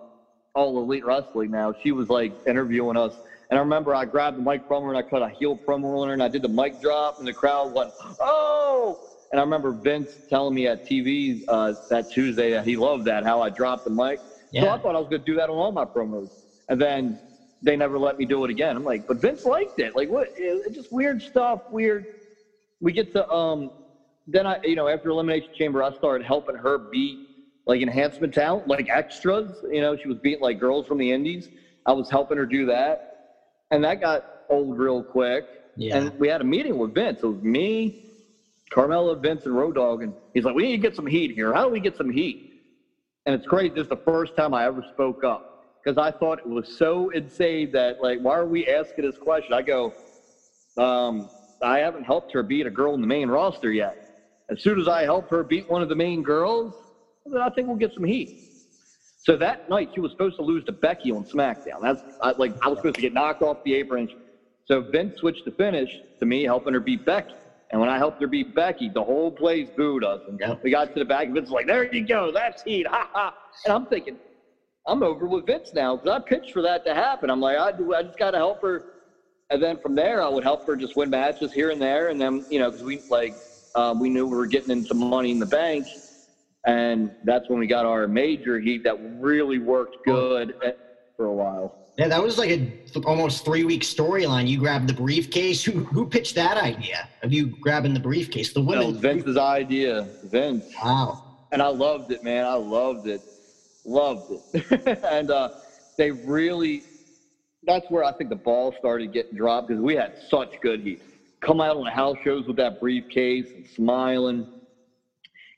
All Elite Wrestling now, she was like interviewing us and I remember I grabbed the mic from her and I cut a heel promo on her and I did the mic drop and the crowd went, oh! And I remember Vince telling me at TV uh, that Tuesday that he loved that, how I dropped the mic. Yeah. So I thought I was going to do that on all my promos. And then they never let me do it again. I'm like, but Vince liked it. Like, what? It's just weird stuff, weird. We get to, um, then I, you know, after Elimination Chamber, I started helping her beat like enhancement talent, like extras. You know, she was beating like girls from the indies. I was helping her do that and that got old real quick. Yeah. And we had a meeting with Vince. It was me, Carmella, Vince, and Road Dog, and he's like, "We need to get some heat here. How do we get some heat?" And it's crazy. This is the first time I ever spoke up because I thought it was so insane that like, why are we asking this question? I go, um, I haven't helped her beat a girl in the main roster yet. As soon as I help her beat one of the main girls, I think we'll get some heat. So that night, she was supposed to lose to Becky on SmackDown. That's I, like I was supposed to get knocked off the apron. So Vince switched the finish to me helping her beat Becky. And when I helped her beat Becky, the whole place booed us. And we got to the back, and Vince was like, "There you go, that's heat, ha ha." And I'm thinking, I'm over with Vince now because I pitched for that to happen. I'm like, I do, I just got to help her. And then from there, I would help her just win matches here and there. And then you know, because we like um, we knew we were getting into money in the bank and that's when we got our major heat that really worked good for a while.
Yeah, that was like a almost three week storyline. You grabbed the briefcase. (laughs) Who who pitched that idea of you grabbing the briefcase? The women.
Vince's idea. Vince.
Wow.
And I loved it, man. I loved it. Loved it. (laughs) and uh, they really. That's where I think the ball started getting dropped because we had such good heat. Come out on the house shows with that briefcase and smiling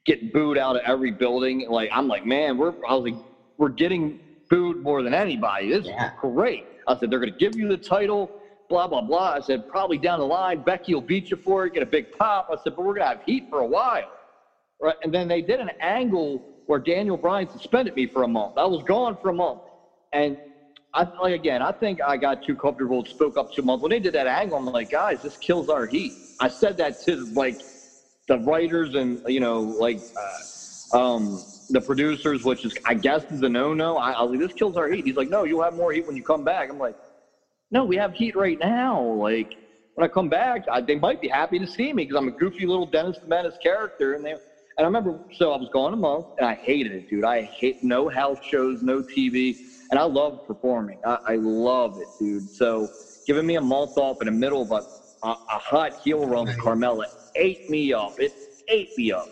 getting booed out of every building. Like I'm like, man, we're I was like, we're getting booed more than anybody. This yeah. is great. I said they're going to give you the title, blah blah blah. I said probably down the line Becky will beat you for it, get a big pop. I said, but we're going to have heat for a while, right? And then they did an angle where Daniel Bryan suspended me for a month. I was gone for a month, and. I like again. I think I got too comfortable. And spoke up too much when they did that angle. I'm like, guys, this kills our heat. I said that to like the writers and you know like uh, um, the producers, which is I guess is a no-no. I, I was like, this kills our heat. He's like, no, you'll have more heat when you come back. I'm like, no, we have heat right now. Like when I come back, I, they might be happy to see me because I'm a goofy little Dennis the Menace character, and they. And I remember, so I was gone a month, and I hated it, dude. I hate no house shows, no TV, and I love performing. I, I love it, dude. So giving me a month off in the middle of a, a, a hot heel run with Carmella ate me up. It ate me up.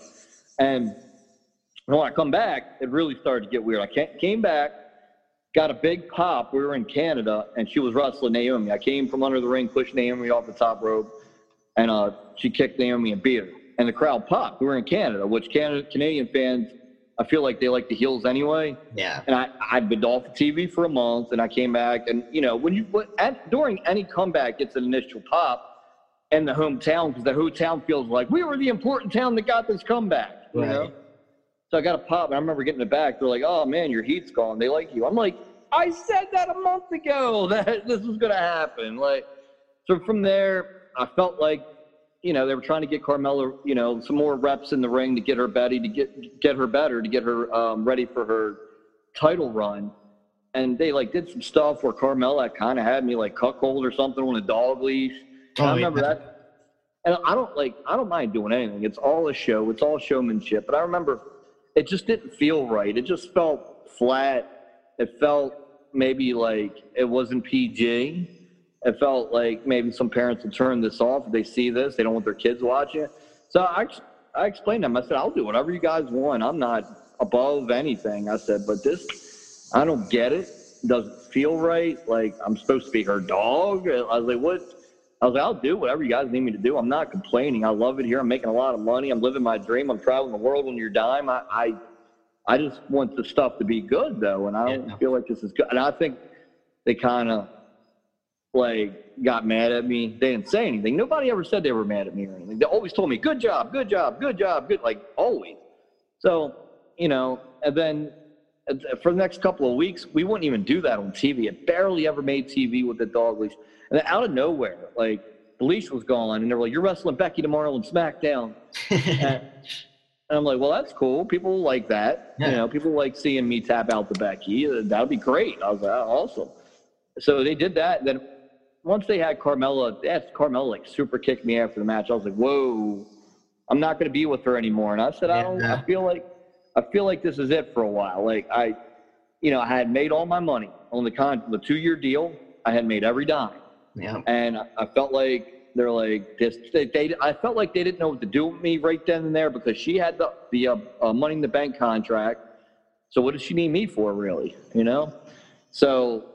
And when I come back, it really started to get weird. I came back, got a big pop. We were in Canada, and she was wrestling Naomi. I came from under the ring, pushed Naomi off the top rope, and uh, she kicked Naomi and beat her. And the crowd popped. We were in Canada, which Canada, Canadian fans, I feel like they like the heels anyway.
Yeah.
And I, I've been off the TV for a month, and I came back, and you know, when you at, during any comeback, it's an initial pop and the hometown because the hometown feels like we were the important town that got this comeback. You right. know. So I got a pop, and I remember getting it back. They're like, "Oh man, your heat's gone. They like you." I'm like, "I said that a month ago (laughs) that this was gonna happen." Like, so from there, I felt like, you know, they were trying to get Carmella, you know, some more reps in the ring to get her Betty to get get her better to get her um, ready for her title run. And they like did some stuff where Carmella kind of had me like cuckold or something on a dog leash Oh, I remember yeah. that. And I don't like, I don't mind doing anything. It's all a show. It's all showmanship. But I remember it just didn't feel right. It just felt flat. It felt maybe like it wasn't PG. It felt like maybe some parents will turn this off if they see this. They don't want their kids watching it. So I, I explained to them, I said, I'll do whatever you guys want. I'm not above anything. I said, but this, I don't get it. it doesn't feel right. Like I'm supposed to be her dog. I was like, what? I was like, I'll do whatever you guys need me to do. I'm not complaining. I love it here. I'm making a lot of money. I'm living my dream. I'm traveling the world on your dime. I, I, I just want the stuff to be good though, and I don't yeah. feel like this is good. And I think they kind of like got mad at me. They didn't say anything. Nobody ever said they were mad at me or anything. They always told me, "Good job, good job, good job, good." Like always. So you know, and then for the next couple of weeks, we wouldn't even do that on TV. It barely ever made TV with the dog leash. And then out of nowhere, like the leash was gone, and they were like, "You're wrestling Becky tomorrow on SmackDown." (laughs) and, I'm like, well, that's cool. People like that. Yeah. You know, people like seeing me tap out the Becky. That would be great. I was like, awesome. So they did that. Then once they had Carmella, that's Carmella like super kicked me after the match. I was like, whoa, I'm not going to be with her anymore. And I said, I don't. I feel like I feel like this is it for a while. Like I, you know, I had made all my money on the con the two year deal. I had made every dime.
Yeah.
And I felt like they're like this. They, they, I felt like they didn't know what to do with me right then and there because she had the the uh, uh, money in the bank contract. So what does she need me for, really? You know. So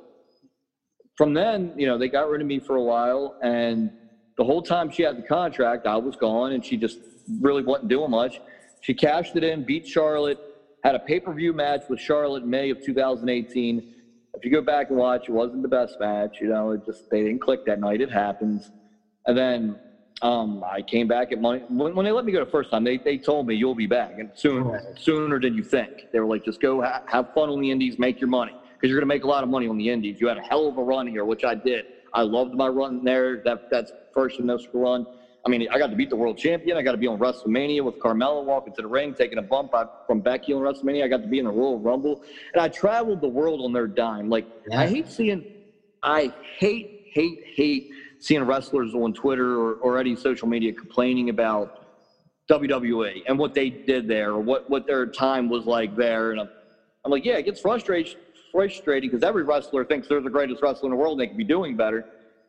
from then, you know, they got rid of me for a while, and the whole time she had the contract, I was gone, and she just really wasn't doing much. She cashed it in, beat Charlotte, had a pay per view match with Charlotte in May of 2018. If you go back and watch, it wasn't the best match. You know, it just they didn't click that night. It happens. And then um, I came back at money when, when, they let me go the first time. They, they told me you'll be back and sooner sooner than you think. They were like, just go ha- have fun on the Indies, make your money because you're going to make a lot of money on the Indies. You had a hell of a run here, which I did. I loved my run there. That that's first and most run. I mean, I got to beat the world champion. I got to be on WrestleMania with Carmella walking to the ring, taking a bump from Becky on WrestleMania. I got to be in the Royal Rumble, and I traveled the world on their dime. Like yeah. I hate seeing, I hate, hate, hate seeing wrestlers on Twitter or, or any social media complaining about WWE and what they did there or what, what their time was like there. And I'm, I'm like, yeah, it gets frustrating frustrating because every wrestler thinks they're the greatest wrestler in the world and they can be doing better.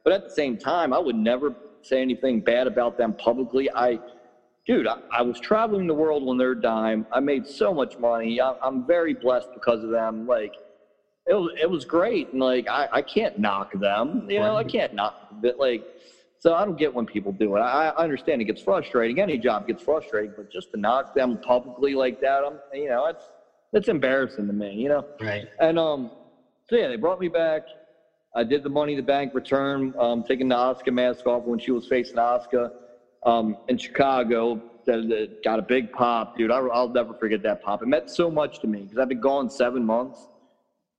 But at the same time, I would never say anything bad about them publicly. I, dude, I, I was traveling the world on their dime. I made so much money. I, I'm very blessed because of them. Like, it was it was great, and like I, I can't knock them. You know, I can't knock it. Like, so I don't get when people do it. I, I understand it gets frustrating. Any job gets frustrating, but just to knock them publicly like that, I'm you know, it's it's embarrassing to me. You know.
Right.
And um, so yeah, they brought me back. I did the Money in the Bank return, um, taking the Asuka mask off when she was facing Asuka um, in Chicago. That, that got a big pop, dude. I, I'll never forget that pop. It meant so much to me because I've been gone seven months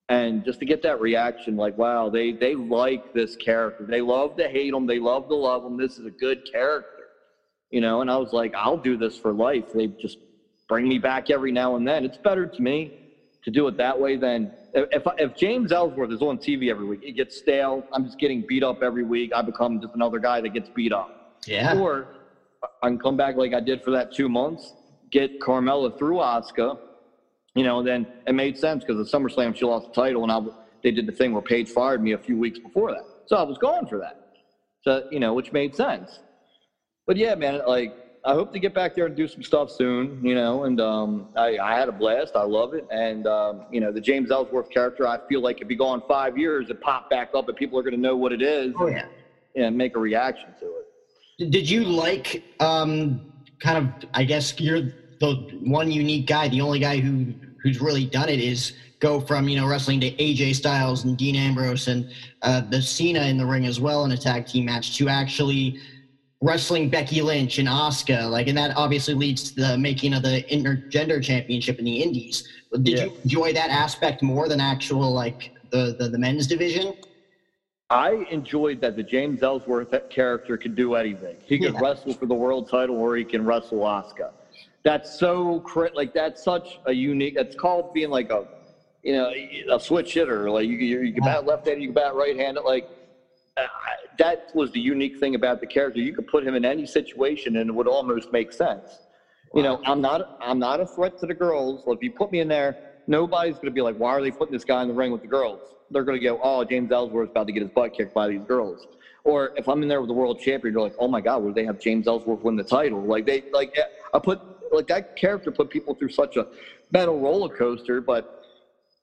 and just to get that reaction like wow they they like this character they love to hate him they love to love him this is a good character you know and i was like i'll do this for life they just bring me back every now and then it's better to me to do it that way than if if james ellsworth is on tv every week it gets stale i'm just getting beat up every week i become just another guy that gets beat up
yeah
or i can come back like i did for that two months get carmella through Asuka you know, then it made sense because at SummerSlam she lost the title, and I, they did the thing where Paige fired me a few weeks before that, so I was going for that. So you know, which made sense. But yeah, man, like I hope to get back there and do some stuff soon, you know. And um, I, I, had a blast. I love it. And um, you know, the James Ellsworth character, I feel like if you go on five years, it pop back up, and people are going to know what it is.
Oh yeah.
And, and make a reaction to it.
Did you like um, kind of? I guess you're the one unique guy, the only guy who who's really done it is go from you know wrestling to AJ Styles and Dean Ambrose and uh, the Cena in the ring as well in a tag team match to actually wrestling Becky Lynch and Asuka like and that obviously leads to the making of the intergender championship in the Indies. Did yeah. you enjoy that aspect more than actual like the, the the men's division?
I enjoyed that the James Ellsworth character could do anything. He could yeah. wrestle for the world title or he can wrestle Asuka that's so like that's such a unique. That's called being like a you know a switch hitter. Like you you can bat left handed, you can bat right handed. Like uh, that was the unique thing about the character. You could put him in any situation and it would almost make sense. You know, I'm not I'm not a threat to the girls. Well, if you put me in there, nobody's going to be like, why are they putting this guy in the ring with the girls? they're going to go, oh, James Ellsworth's about to get his butt kicked by these girls. Or if I'm in there with the world champion, they're like, oh my God, would they have James Ellsworth win the title? Like they like I put like that character put people through such a mental roller coaster. But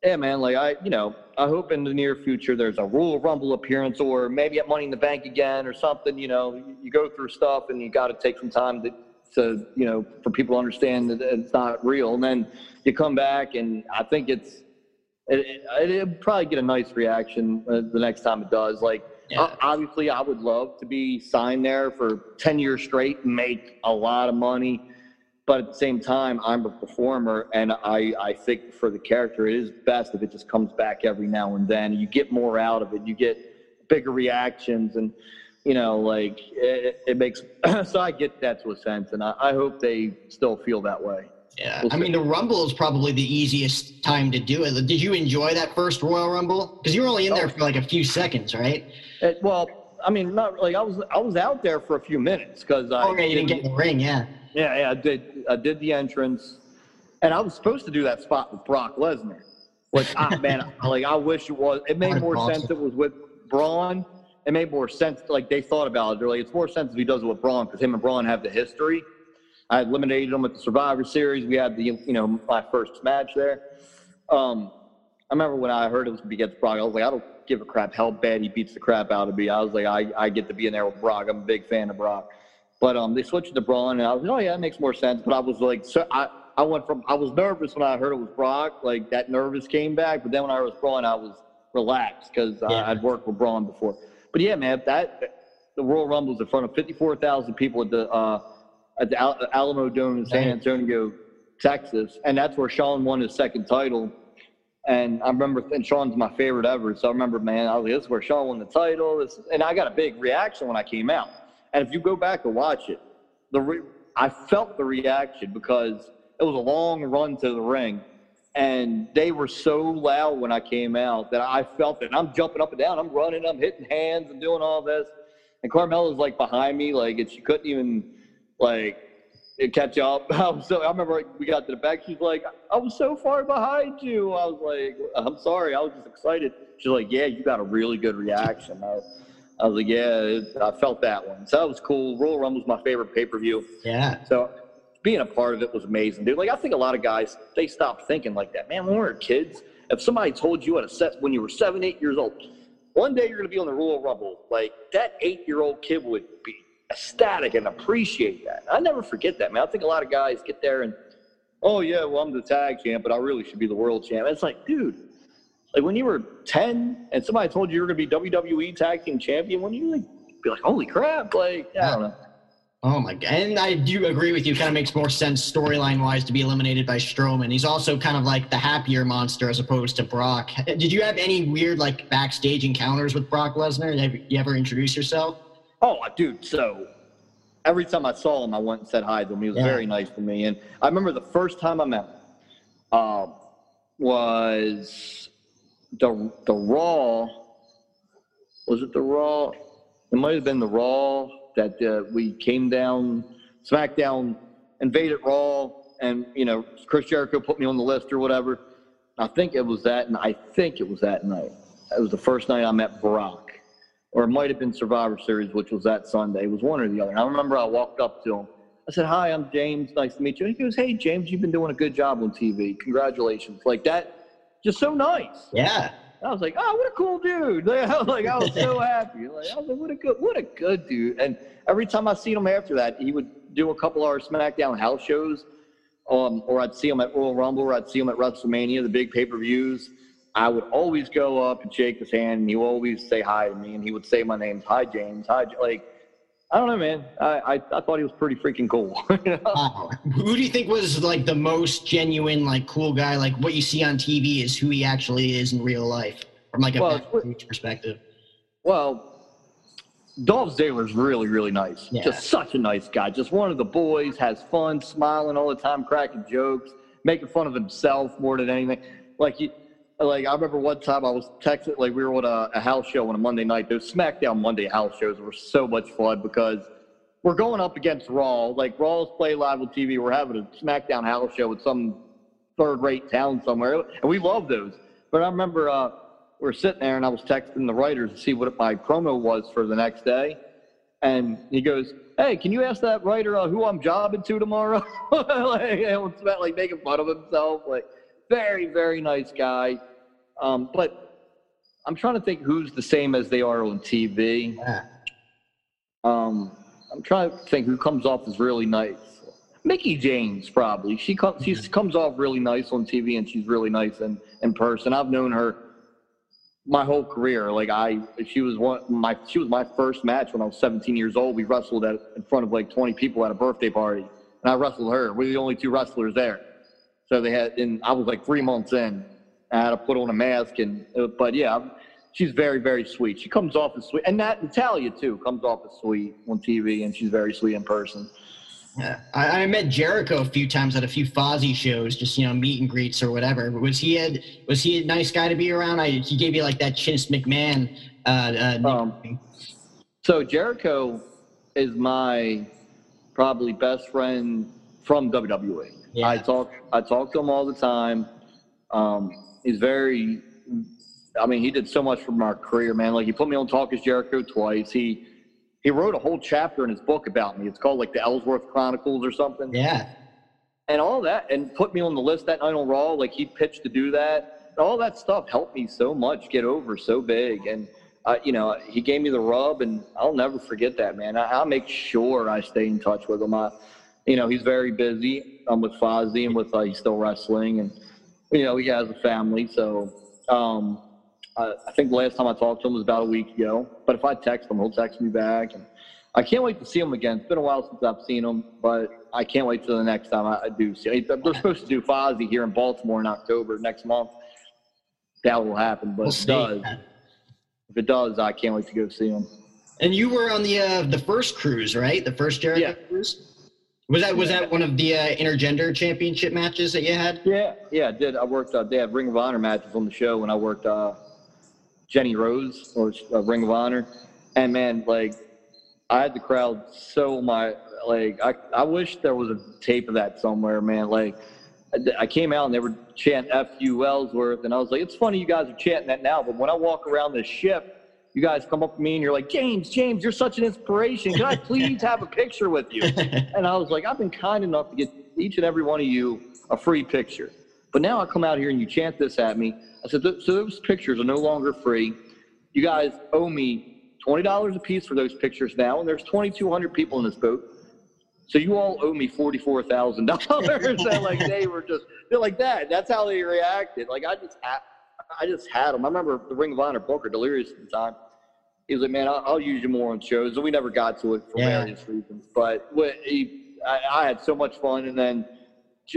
yeah, man, like I you know I hope in the near future there's a Royal Rumble appearance or maybe at Money in the Bank again or something. You know, you go through stuff and you got to take some time to to you know for people to understand that it's not real, and then you come back and I think it's it, it, it'd probably get a nice reaction uh, the next time it does. Like yeah. Obviously, I would love to be signed there for 10 years straight and make a lot of money. But at the same time, I'm a performer, and I, I think for the character, it is best if it just comes back every now and then. You get more out of it. You get bigger reactions, and you know, like it, it makes. (clears throat) so I get that to a sense, and I, I hope they still feel that way.
Yeah, we'll I mean the Rumble is probably the easiest time to do it. Did you enjoy that first Royal Rumble? Because you were only in there oh. for like a few seconds, right?
It, well, I mean, not like I was. I was out there for a few minutes because I.
Oh, okay, you didn't get in the ring, yeah.
Yeah, yeah, I did. I did the entrance, and I was supposed to do that spot with Brock Lesnar. Which, (laughs) I, man, like I wish it was. It made more awesome. sense. It was with Braun. It made more sense. Like they thought about it. They're like, it's more sense if he does it with Braun because him and Braun have the history. I eliminated him at the Survivor Series. We had the you know my first match there. Um, I remember when I heard it was going to be against Brock. I was like, I don't give a crap how bad he beats the crap out of me. I was like, I, I get to be in there with Brock. I'm a big fan of Brock. But um, they switched to Braun, and I was like, oh yeah, that makes more sense. But I was like, so I, I went from I was nervous when I heard it was Brock, like that nervous came back. But then when I heard it was Braun, I was relaxed because yeah. I'd worked with Braun before. But yeah, man, that the Royal Rumble was in front of 54,000 people at the uh, at the Al- Alamodome in San Antonio, Texas, and that's where Shawn won his second title. And I remember, and Shawn's my favorite ever. So I remember, man, I was like, this is where Shawn won the title. This, and I got a big reaction when I came out. And if you go back and watch it, the re- I felt the reaction because it was a long run to the ring. And they were so loud when I came out that I felt it. I'm jumping up and down. I'm running. I'm hitting hands and doing all this. And Carmella's like behind me, like, and she couldn't even like catch up. (laughs) so I remember we got to the back. She's like, "I was so far behind you." I was like, "I'm sorry. I was just excited." She's like, "Yeah, you got a really good reaction." I, I was like, "Yeah, it, I felt that one." So that was cool. Royal Rumble was my favorite pay per view.
Yeah.
So being a part of it was amazing, dude. Like I think a lot of guys they stop thinking like that. Man, when we were kids, if somebody told you at a set when you were seven, eight years old, one day you're going to be on the Royal Rumble, like that eight year old kid would be ecstatic and appreciate that. I never forget that, man. I think a lot of guys get there and, oh yeah, well I'm the tag champ, but I really should be the world champ. It's like, dude, like when you were 10 and somebody told you you were going to be WWE tag team champion, when you like be like, holy crap, like yeah. I don't know.
Oh my god! And I do agree with you. Kind of makes more sense storyline wise to be eliminated by Strowman. He's also kind of like the happier monster as opposed to Brock. Did you have any weird like backstage encounters with Brock Lesnar? Have you ever introduced yourself?
Oh, dude. So every time I saw him, I went and said hi to him. He was yeah. very nice to me. And I remember the first time I met him uh, was the the Raw. Was it the Raw? It might have been the Raw that uh, we came down, SmackDown invaded Raw, and you know Chris Jericho put me on the list or whatever. I think it was that, and I think it was that night. It was the first night I met Brock or it might have been Survivor Series, which was that Sunday. It was one or the other. And I remember I walked up to him. I said, "Hi, I'm James. Nice to meet you." And he goes, "Hey, James, you've been doing a good job on TV. Congratulations!" Like that, just so nice.
Yeah.
I was like, "Oh, what a cool dude!" (laughs) Like I was so happy. Like I was like, "What a good, what a good dude." And every time I seen him after that, he would do a couple of our SmackDown house shows, um, or I'd see him at Royal Rumble, or I'd see him at WrestleMania, the big pay per views I would always go up and shake his hand, and he would always say hi to me, and he would say my name, hi James, hi like. I don't know, man. I, I, I thought he was pretty freaking cool. (laughs) you know?
wow. Who do you think was like the most genuine, like cool guy? Like what you see on TV is who he actually is in real life, from like a well, perspective.
Well, Dolph Ziggler's really, really nice. Yeah. Just such a nice guy. Just one of the boys, has fun, smiling all the time, cracking jokes, making fun of himself more than anything. Like he, like I remember one time I was texting, like we were on a, a, house show on a Monday night. Those SmackDown Monday house shows were so much fun because we're going up against Raw. Like Raw's play live on TV. We're having a SmackDown house show with some third-rate town somewhere, and we love those. But I remember uh, we were sitting there, and I was texting the writers to see what my promo was for the next day, and he goes, "Hey, can you ask that writer uh, who I'm jobbing to tomorrow?" (laughs) like, like making fun of himself. Like, very, very nice guy. Um, but I'm trying to think who's the same as they are on TV.
Yeah.
Um, I'm trying to think who comes off as really nice. Mickie James, probably. She comes. She comes off really nice on TV, and she's really nice in in person. I've known her my whole career. Like I, she was one my. She was my first match when I was 17 years old. We wrestled at in front of like 20 people at a birthday party, and I wrestled her. We're the only two wrestlers there. So they had, and I was like three months in. I had to put on a mask, and uh, but yeah, she's very very sweet. She comes off as sweet, and that Natalya too comes off as sweet on TV, and she's very sweet in person.
Yeah. I, I met Jericho a few times at a few Fozzy shows, just you know, meet and greets or whatever. But was he a was he a nice guy to be around? I, he gave you like that Chinnis McMahon. Uh, uh,
Um. So Jericho is my probably best friend from WWE.
Yeah.
I talk I talk to him all the time. Um, he's very I mean, he did so much for my career, man. Like he put me on Talk is Jericho twice. He he wrote a whole chapter in his book about me. It's called like the Ellsworth Chronicles or something
yeah.
and all that and put me on the list that night on Raw. Like he pitched to do that. All that stuff helped me so much get over so big. And uh, you know, he gave me the rub, and I'll never forget that, man. I, I'll make sure I stay in touch with him. I, you know, he's very busy. I'm with Fozzy and with uh, he's still wrestling, and you know, he has a family. So um, I, I think the last time I talked to him was about a week ago. But if I text him, he'll text me back, and I can't wait to see him again. It's been a while since I've seen him, but I can't wait till the next time I, I do see him. They're supposed to do Fozzy here in Baltimore in October next month. That will happen, but
We'll
if it does. If it does, I can't wait to go see him.
And you were on the uh, the first cruise, right? The first Jericho
Yeah.
cruise. Was that was that one of the uh, intergender championship matches that you had?
Yeah, yeah, I did. I worked. Uh, they had Ring of Honor matches on the show when I worked uh, Jenny Rose or uh, Ring of Honor, and man, like I had the crowd so my like I I wish there was a tape of that somewhere, man. Like I- came out and they were chanting "F you Ellsworth," and I was like, it's funny you guys are chanting that now, but when I walk around this ship. You guys come up to me and you're like, James, James, you're such an inspiration. Can I (laughs) please have a picture with you? And I was like, I've been kind enough to get each and every one of you a free picture. But now I come out here and you chant this at me. I said, so those pictures are no longer free. You guys owe me $20 a piece for those pictures now, and there's 2,200 people in this boat. So you all owe me $44,000. and (laughs) like they were just, they're like that. That's how they reacted. Like I just had, I just had them. I remember the Ring of Honor Booker, Delirious at the time. He was like, man, I'll, I'll use you more on shows. And we never got to it for
Yeah.
various reasons. But he, I, I had so much fun. And then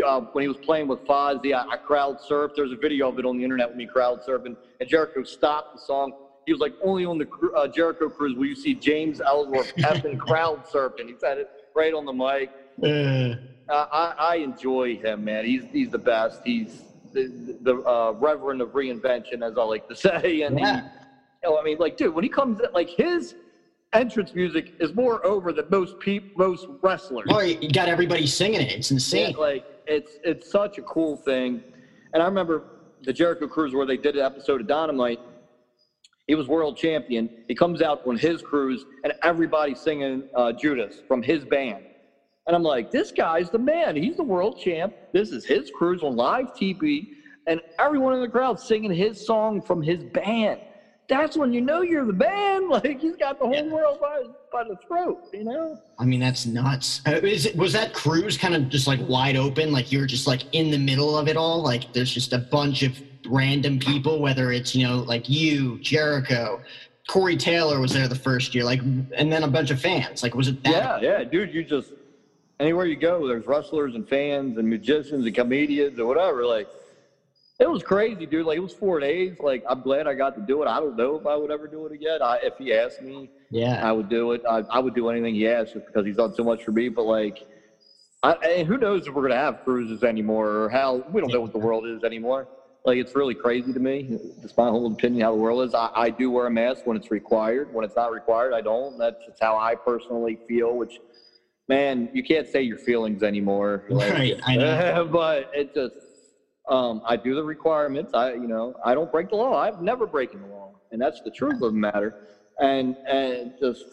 uh, when he was playing with Fozzy, I, I crowd surfed. There's a video of it on the internet with me crowd surfing. And Jericho stopped the song. He was like, only on the uh, Jericho cruise will you see James Ellsworth (laughs) effing crowd surfing. He said it right on the mic.
Uh,
Uh, I, I enjoy him, man. He's he's the best. He's the, the uh, reverend of reinvention, as I like to (laughs) say. And
Yeah.
he, you know, I mean, like, dude, when he comes, in, like his entrance music is more over than most peop, most wrestlers.
oh, you got everybody singing it. It's insane.
Yeah, like it's it's such a cool thing. And I remember the Jericho Cruise where they did an episode of Dynamite. He was world champion. He comes out on his cruise, and everybody's singing uh, Judas from his band. And I'm like, this guy's the man. He's the world champ. This is his cruise on live TV, and everyone in the crowd singing his song from his band. That's when you know you're the man. (laughs) Like he's got the whole
Yeah.
world by, by the throat, you know.
I mean, that's nuts. Uh, is it, was that cruise kind of just like wide open? Like you're just like in the middle of it all? Like there's just a bunch of random people, whether it's, you know, like you, Jericho, Corey Taylor was there the first year, like, and then a bunch of fans. Like, was it that?
Yeah, yeah, dude. You just anywhere you go, there's wrestlers and fans and musicians and comedians or whatever. Like, it was crazy, dude. Like, it was four days. Like, I'm glad I got to do it. I don't know if I would ever do it again. I, if he asked me,
Yeah.
I would do it. I, I would do anything he asked just because he's done so much for me. But like, I, and who knows if we're gonna have cruises anymore or how? We don't know what the world is anymore. Like, it's really crazy to me. It's my whole opinion how the world is. I, I do wear a mask when it's required. When it's not required, I don't. That's just how I personally feel. Which, man, you can't say your feelings anymore. Like, (laughs)
Right, I know. (laughs)
but it just. Um, I do the requirements. I, you know, I don't break the law. I've never broken the law, and that's the truth of the matter. And and just,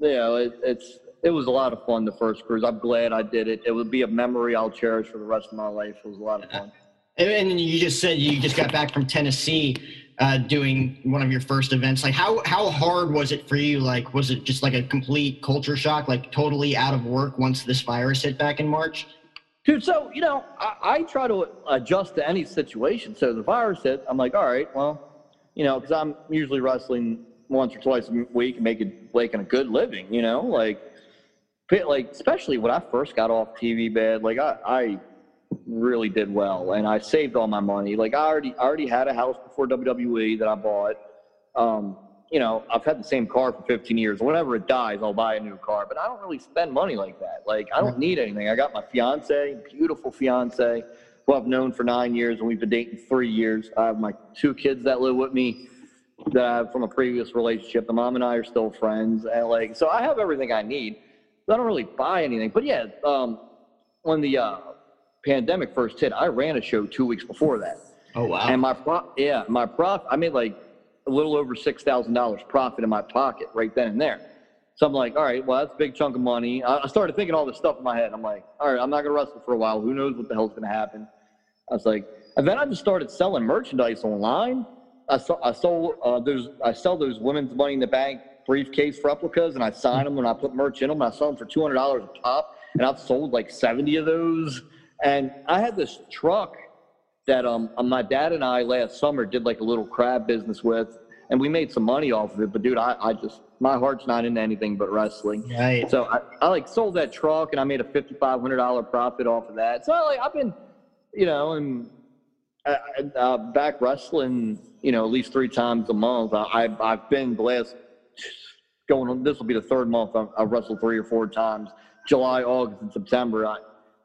you know, it, it's it was a lot of fun the first cruise. I'm glad I did it. It would be a memory I'll cherish for the rest of my life. It was a lot of fun.
And, you just said you just got back from Tennessee uh, doing one of your first events. Like, how how hard was it for you? Like, was it just like a complete culture shock? Like, totally out of work once this virus hit back in March?
Dude, so you know, I, I try to adjust to any situation. So the virus hit, I'm like, all right, well, you know, because I'm usually wrestling once or twice a week and making making a good living. You know, like, like especially when I first got off TV bed, like I, I really did well, and I saved all my money. Like I already I already had a house before WWE that I bought. Um, you know, I've had the same car for 15 years. Whenever it dies, I'll buy a new car. But I don't really spend money like that. Like I don't need anything. I got my fiance, beautiful fiance, who I've known for nine years, and we've been dating three years. I have my two kids that live with me that I have from a previous relationship. The mom and I are still friends, and like so, I have everything I need. I don't really buy anything. But yeah, um, when the uh, pandemic first hit, I ran a show two weeks before that.
Oh wow!
And my prop, yeah, my prop, I made like a little over six thousand dollars profit in my pocket right then and there. So I'm like, all right, well that's a big chunk of money. I started thinking all this stuff in my head. I'm like, all right, I'm not gonna wrestle for a while. Who knows what the hell's gonna happen? I was like, and then I just started selling merchandise online. I I sold uh, those, I sell those women's money in the bank briefcase replicas, and I sign them and I put merch in them. And I sell them for two hundred dollars a pop, and I've sold like seventy of those. And I had this truck that um, uh, my dad and I last summer did like a little crab business with, and we made some money off of it. But dude, I, I just my heart's not into anything but wrestling.
Right.
So I, I like sold that truck and I made a fifty five hundred dollar profit off of that. So like I've been, you know, and uh, uh, back wrestling, you know, at least three times a month. I, I've I've been blessed. Going on, this will be the third month I've, I've wrestled three or four times. July, August, and September. I,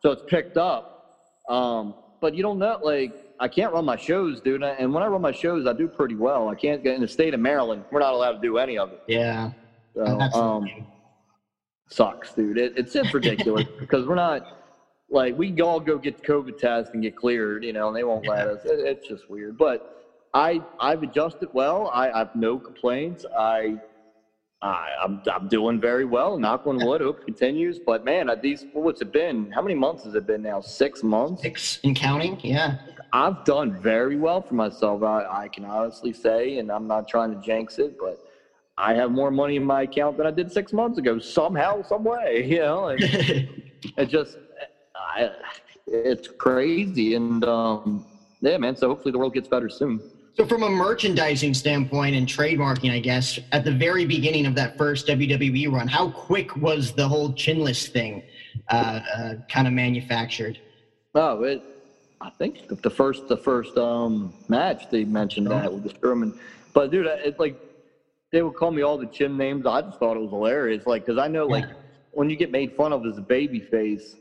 so it's picked up. Um, but you don't know, like, I can't run my shows, dude. And when I run my shows, I do pretty well. I can't get in the state of Maryland. We're not allowed to do any of it.
Yeah.
So, um, sucks, dude. It, it's it's ridiculous (laughs) because we're not like we can all go get the COVID test and get cleared, you know, and they won't yeah. let us. It, it's just weird. But I I've adjusted well. I, I have no complaints. I I, am I'm, I'm doing very well. Knock on wood. Hope continues. But man, at these what's it been? How many months has it been now? Six months.
Six and counting. Yeah.
I've done very well for myself. I, I can honestly say, and I'm not trying to jinx it, but I have more money in my account than I did six months ago. Somehow, some way. (laughs) You know, (laughs) it just, I, it's crazy. And um, yeah, man. So hopefully the world gets better soon.
So, from a merchandising standpoint and trademarking, I guess, at the very beginning of that first WWE run, how quick was the whole chinless thing uh, uh, kind of manufactured?
Oh, it, I think the first the first um, match they mentioned that with the Strowman. But dude, it's like they would call me all the chin names. I just thought it was hilarious, like because I know like when you get made fun of as a baby face,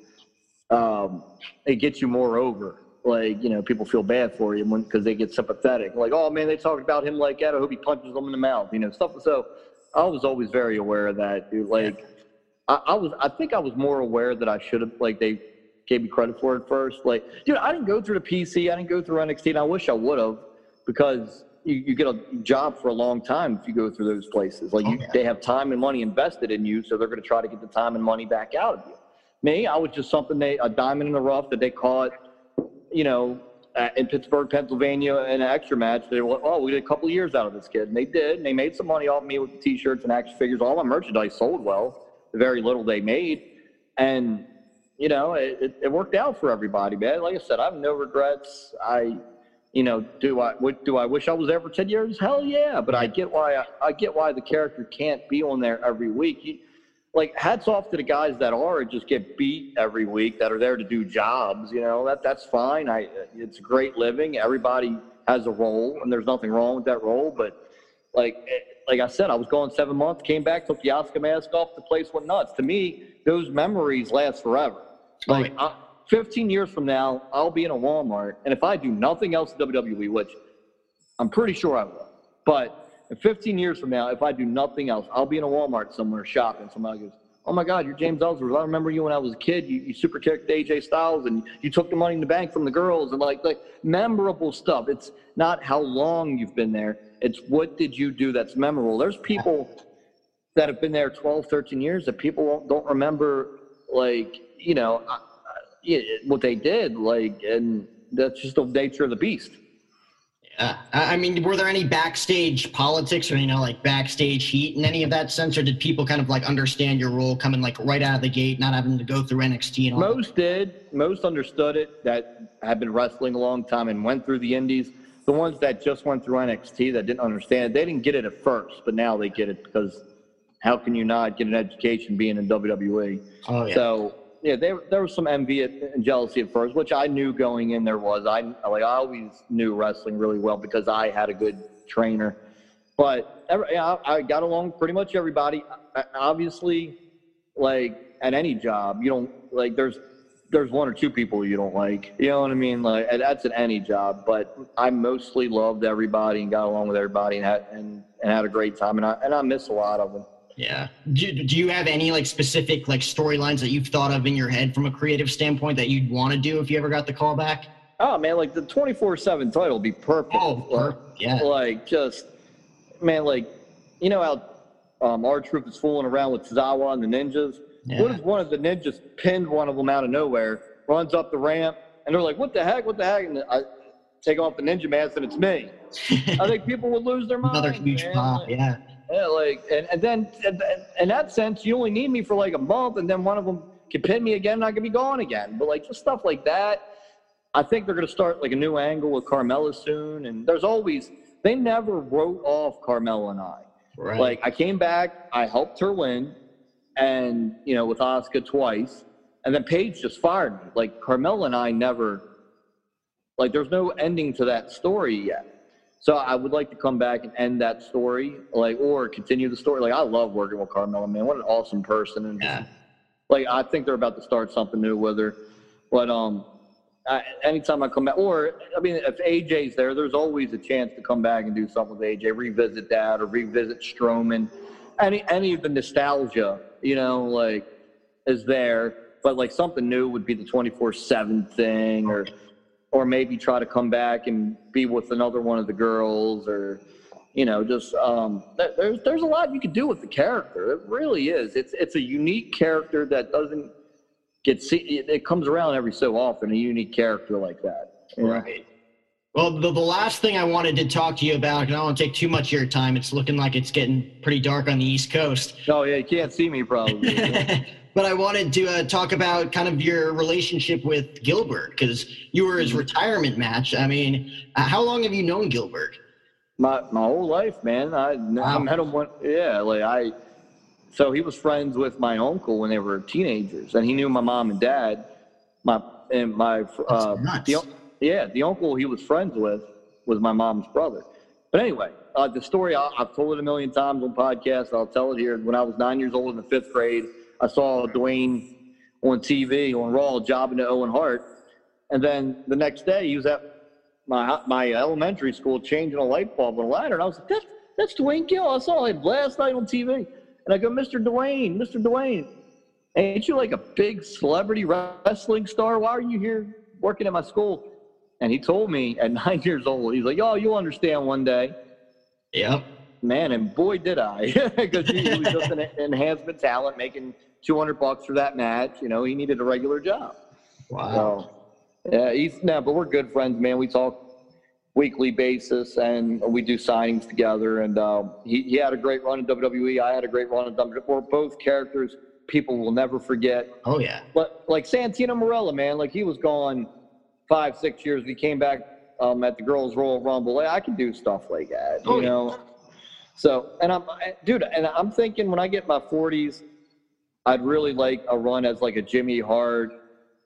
um, it gets you more over like you know people feel bad for you because they get sympathetic. Like oh man they talked about him like that. I hope he punches them in the mouth you know stuff. So i was always very aware of that dude. Like I, I, was i think i was more aware that i should have like they gave me credit for it first. Like dude i didn't go through the pc i didn't go through nxt and i wish i would have because you, you, get a job for a long time if you go through those places. Like oh, you, they have time and money invested in you so they're going to try to get the time and money back out of you. Me i was just something they a diamond in the rough that they caught you know, uh, in Pittsburgh, Pennsylvania, in an extra match, they were oh, we did a couple years out of this kid. And they did. And they made some money off me with the t shirts and action figures. All my merchandise sold well, the very little they made. And, you know, it, it, it worked out for everybody, man. Like I said, I have no regrets. I, you know, do I do I wish I was there for ten years? Hell yeah! But I get why I, I get why the character can't be on there every week. You, like hats off to the guys that are just get beat every week that are there to do jobs. You know that that's fine. I it's great living. Everybody has a role, and there's nothing wrong with that role. But like eh, like I said, I was gone seven months, came back, took the Asuka mask off, the place went nuts. To me, those memories last forever. Like I, 15 years from now, I'll be in a Walmart, and if I do nothing else in WWE, which I'm pretty sure I will, but and 15 years from now, if I do nothing else, I'll be in a Walmart somewhere shopping. Somebody goes, oh my God, you're James Ellsworth. I remember you when I was a kid. You, you super kicked AJ Styles and you took the money in the bank from the girls and like like memorable stuff. It's not how long you've been there. It's what did you do that's memorable. There's people (laughs) that have been there 12, 13 years that people don't remember like, you know, what they did. Like, and that's just the nature of the beast.
Uh, yeah. I mean, were there any backstage politics or, you know, like backstage heat in any of that sense? Or did people kind of like understand your role coming like right out of the gate, not having to go through NXT and all
Most that? did. Most understood it that had been wrestling a long time and went through the indies. The ones that just went through NXT that didn't understand, it, they didn't get it at first, but now they get it because how can you not get an education being in WWE? Oh, yeah. So yeah, there there was some envy and jealousy at first, which I knew going in there was. I like I always knew wrestling really well because I had a good trainer. But every, yeah, I, I got along pretty much everybody. Obviously, like at any job, you don't like there's there's one or two people you don't like. You know what I mean? Like that's at any job. But I mostly loved everybody and got along with everybody and had and, and had a great time. And I and I miss a lot of them.
Yeah. Do, do you have any like specific like storylines that you've thought of in your head from a creative standpoint that you'd want to do if you ever got the call back?
Oh man, like the twenty four seven title would be perfect.
Oh, perfect. yeah.
Like just man, like you know how um, R-Truth is fooling around with Zawa and the ninjas. Yeah. What if one of the ninjas pinned one of them out of nowhere, runs up the ramp, and they're like, "What the heck? What the heck?" And I take off the ninja mask, and it's me. (laughs) I think people would lose their mind.
Another huge man. pop, yeah.
Yeah, like, and, and then in that sense, you only need me for like a month, and then one of them can pin me again, and I can be gone again. But like just stuff like that, I think they're going to start like a new angle with Carmella soon. And there's always they never wrote off Carmella and I. Right. Like I came back, I helped her win, and you know with Asuka twice, and then Paige just fired me. Like Carmella and I never, like there's no ending to that story yet. So I would like to come back and end that story, like, or continue the story. Like, I love working with Carmella, man. What an awesome person. And yeah. like, I think they're about to start something new with her. But um, I, anytime I come back, or I mean, if AJ's there, there's always a chance to come back and do something with AJ, revisit that, or revisit Strowman. Any any of the nostalgia, you know, like, is there. But like something new would be the 24 seven thing, or or maybe try to come back and be with another one of the girls or you know just um, there's there's a lot you can do with the character. It really is. It's it's a unique character that doesn't get see it comes around every so often a unique character like that.
Right. well the, the last thing i wanted to talk to you about and i don't want to take too much of your time it's looking like it's getting pretty dark on the east coast.
Oh yeah you can't see me probably (laughs)
but I wanted to uh, talk about kind of your relationship with Gillberg because you were his mm-hmm. retirement match. I mean, uh, how long have you known Gillberg?
My my whole life, man. I, wow. I met him one. Yeah, like I. So he was friends with my uncle when they were teenagers, and he knew my mom and dad. My and my uh, the, yeah, the uncle he was friends with was my mom's brother. But anyway, uh, the story I, have told it a million times on podcasts. I'll tell it here. When I was nine years old in the fifth grade, I saw Duane on TV on Raw jobbing to Owen Hart, and then the next day he was at my my elementary school changing a light bulb on a ladder, and I was like, "That's that's Duane Gill. I saw him last night on TV." And I go, "Mr. Duane, Mr. Duane, ain't you like a big celebrity wrestling star? Why are you here working at my school?" And he told me at (laughs) nine years old, he's like, "Yo, you'll understand one day."
Yep.
Man, and boy did I, (laughs) because he was just an (laughs) enhancement talent making 200 bucks for that match. You know, he needed a regular job.
Wow.
So, yeah, he's no, but we're good friends, man. We talk weekly basis and we do signings together. And uh, he, he had a great run in WWE. I had a great run in WWE. We're both characters people will never forget.
Oh yeah.
But like Santino Marella, man, like he was gone five, six years. We came back um, at the girls' Royal Rumble. I can do stuff like that, you oh, know. So, and I'm, dude, and I'm thinking when I get my 40s, I'd really like a run as like a Jimmy Hart,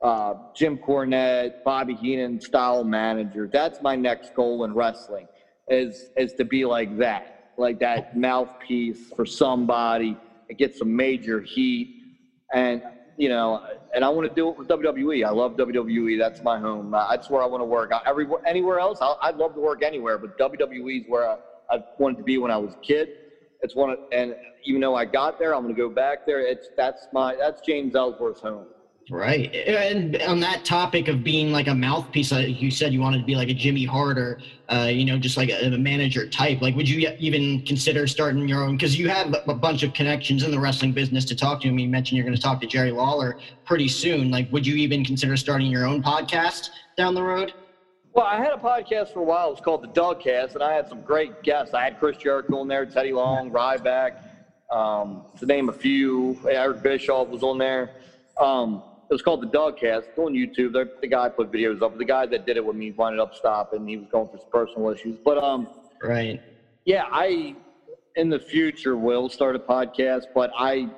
uh, Jim Cornette, Bobby Heenan style manager. That's my next goal in wrestling, is is to be like that, like that mouthpiece for somebody and get some major heat, and you know, and I want to do it with WWE. I love WWE. That's my home. Uh, that's where I want to work. I, anywhere else, i would love to work anywhere, but WWE is where I, I wanted to be when I was a kid It's one of, and even though I got there, I'm going to go back there. It's that's my that's James Ellsworth's home.
Right. And on that topic of being like a mouthpiece, you said you wanted to be like a Jimmy Hart or, uh, you know, just like a, a, manager type. Like, would you even consider starting your own? Because you have a bunch of connections in the wrestling business to talk to him. You mentioned you're going to talk to Jerry Lawler pretty soon. Like, would you even consider starting your own podcast down the road?
Well, I had a podcast for a while. It was called the Dougcast, and I had some great guests. I had Chris Jericho on there, Teddy Long, Ryback, um, to name a few. Eric Bischoff was on there. Um, it was called the Dougcast. It's on YouTube. They're, the guy put videos up. The guy that did it with me wound up stopping. He was going through some personal issues. But um,
right.
Yeah, I in the future will start a podcast. But I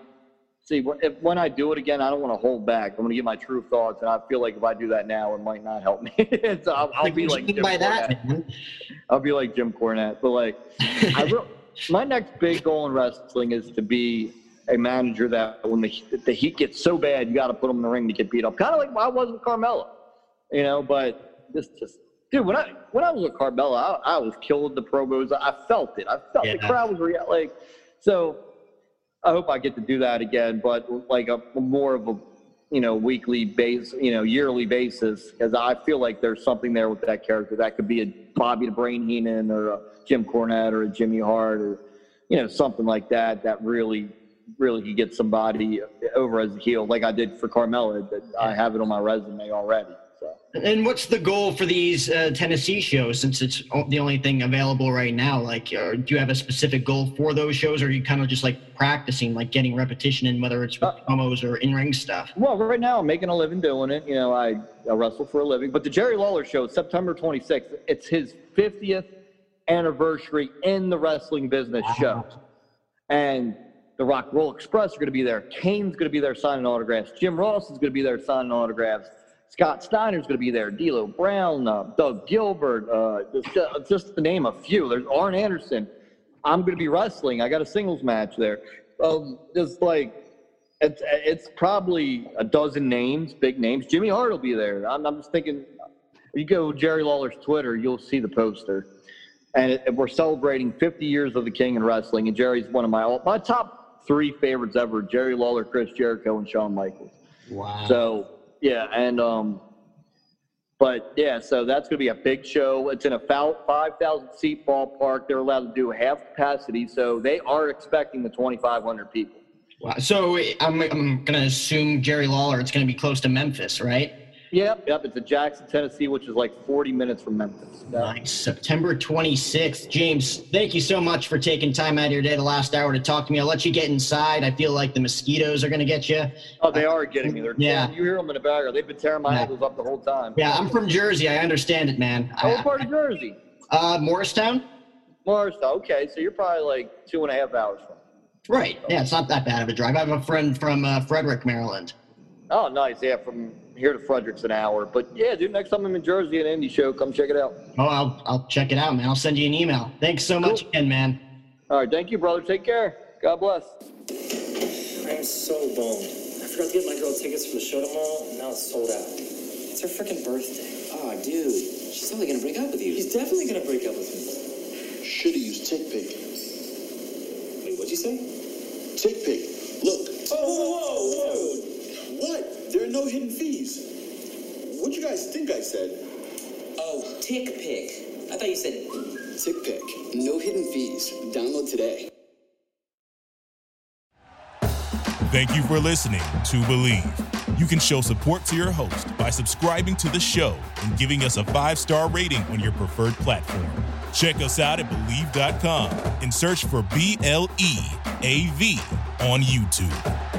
see if, when I do it again, I don't want to hold back. I'm going to get my true thoughts, and I feel like if I do that now, it might not help me. (laughs) so I'll, I'll be like Jim by that. I'll be like Jim Cornette. But like, I will, my next big goal in wrestling is to be a manager that when the, the heat gets so bad, you got to put them in the ring to get beat up. Kind of like I was with Carmella, you know. But this just, dude, when I when I was with Carmella, I, I was killed the promos. I felt it. I felt yeah. the crowd was real. Like, so I hope I get to do that again, but like a more of a you know weekly base, you know yearly basis, because I feel like there's something there with that character that could be a Bobby the Brain Heenan or a Jim Cornette or a Jimmy Hart or you know something like that that really really could get somebody over as a heel, like I did for Carmella. That I have it on my resume already. So.
And what's the goal for these uh, Tennessee shows? Since it's the only thing available right now, like, uh, do you have a specific goal for those shows, or are you kind of just like practicing, like getting repetition in, whether it's with uh, promos or in ring stuff?
Well, right now I'm making a living doing it. You know, I, I wrestle for a living. But the Jerry Lawler show, September 26th, it's his 50th anniversary in the wrestling business wow. show, and the Rock Roll Express are going to be there. Kane's going to be there signing autographs. Jim Ross is going to be there signing autographs. Scott Steiner's going to be there. D'Lo Brown, uh, Doug Gilbert, uh, just, uh, just to name a few. There's Arn Anderson. I'm going to be wrestling. I got a singles match there. Um, just like it's it's probably a dozen names, big names. Jimmy Hart will be there. I'm, I'm just thinking. If you go Jerry Lawler's Twitter, you'll see the poster, and it, we're celebrating 50 years of the King in wrestling. And Jerry's one of my my top three favorites ever: Jerry Lawler, Chris Jericho, and Shawn Michaels.
Wow.
So yeah, and um, but yeah, so that's going to be a big show. It's in a five thousand seat ballpark. They're allowed to do half capacity, so they are expecting the twenty five hundred people.
Wow. So I'm I'm going to assume Jerry Lawler. It's going to be close to Memphis, right?
Yep, yep. It's in Jackson, Tennessee, which is like 40 minutes from Memphis.
Nice. September 26th. James, thank you so much for taking time out of your day the last hour to talk to me. I'll let you get inside. I feel like the mosquitoes are going to get you.
Oh, they are getting me. They're yeah. you hear them in the background. They've been tearing my yeah. ankles up the whole time.
Yeah, I'm from Jersey. I understand it, man.
What part of Jersey?
Uh, Morristown.
Morristown. Okay, so you're probably like two and a half hours from.
Right. Yeah, it's not that bad of a drive. I have a friend from uh, Frederick, Maryland.
Oh, nice. Yeah, from here to Frederick's an hour. But yeah, dude, next time I'm in Jersey at Indie Show, come check it out.
Oh, I'll, I'll check it out, man. I'll send you an email. Thanks so much again, man.
All right. Thank you, brother. Take care. God bless.
I'm so bummed. I forgot to get my girl tickets for the show tomorrow, and now it's sold out. It's her freaking birthday.
Oh, dude. She's totally gonna break up with you.
She's definitely gonna break up with me.
Should've used TickPick.
Wait, what'd you say?
TickPick. Look.
Oh, whoa, whoa, whoa.
What? There are no hidden fees. What you guys think I said?
Oh, TickPick. I thought you said
TickPick. No hidden fees. Download today.
Thank you for listening to Bleav. You can show support to your host by subscribing to the show and giving us a five star rating on your preferred platform. Check us out at Bleav.com and search for B L E A V on YouTube.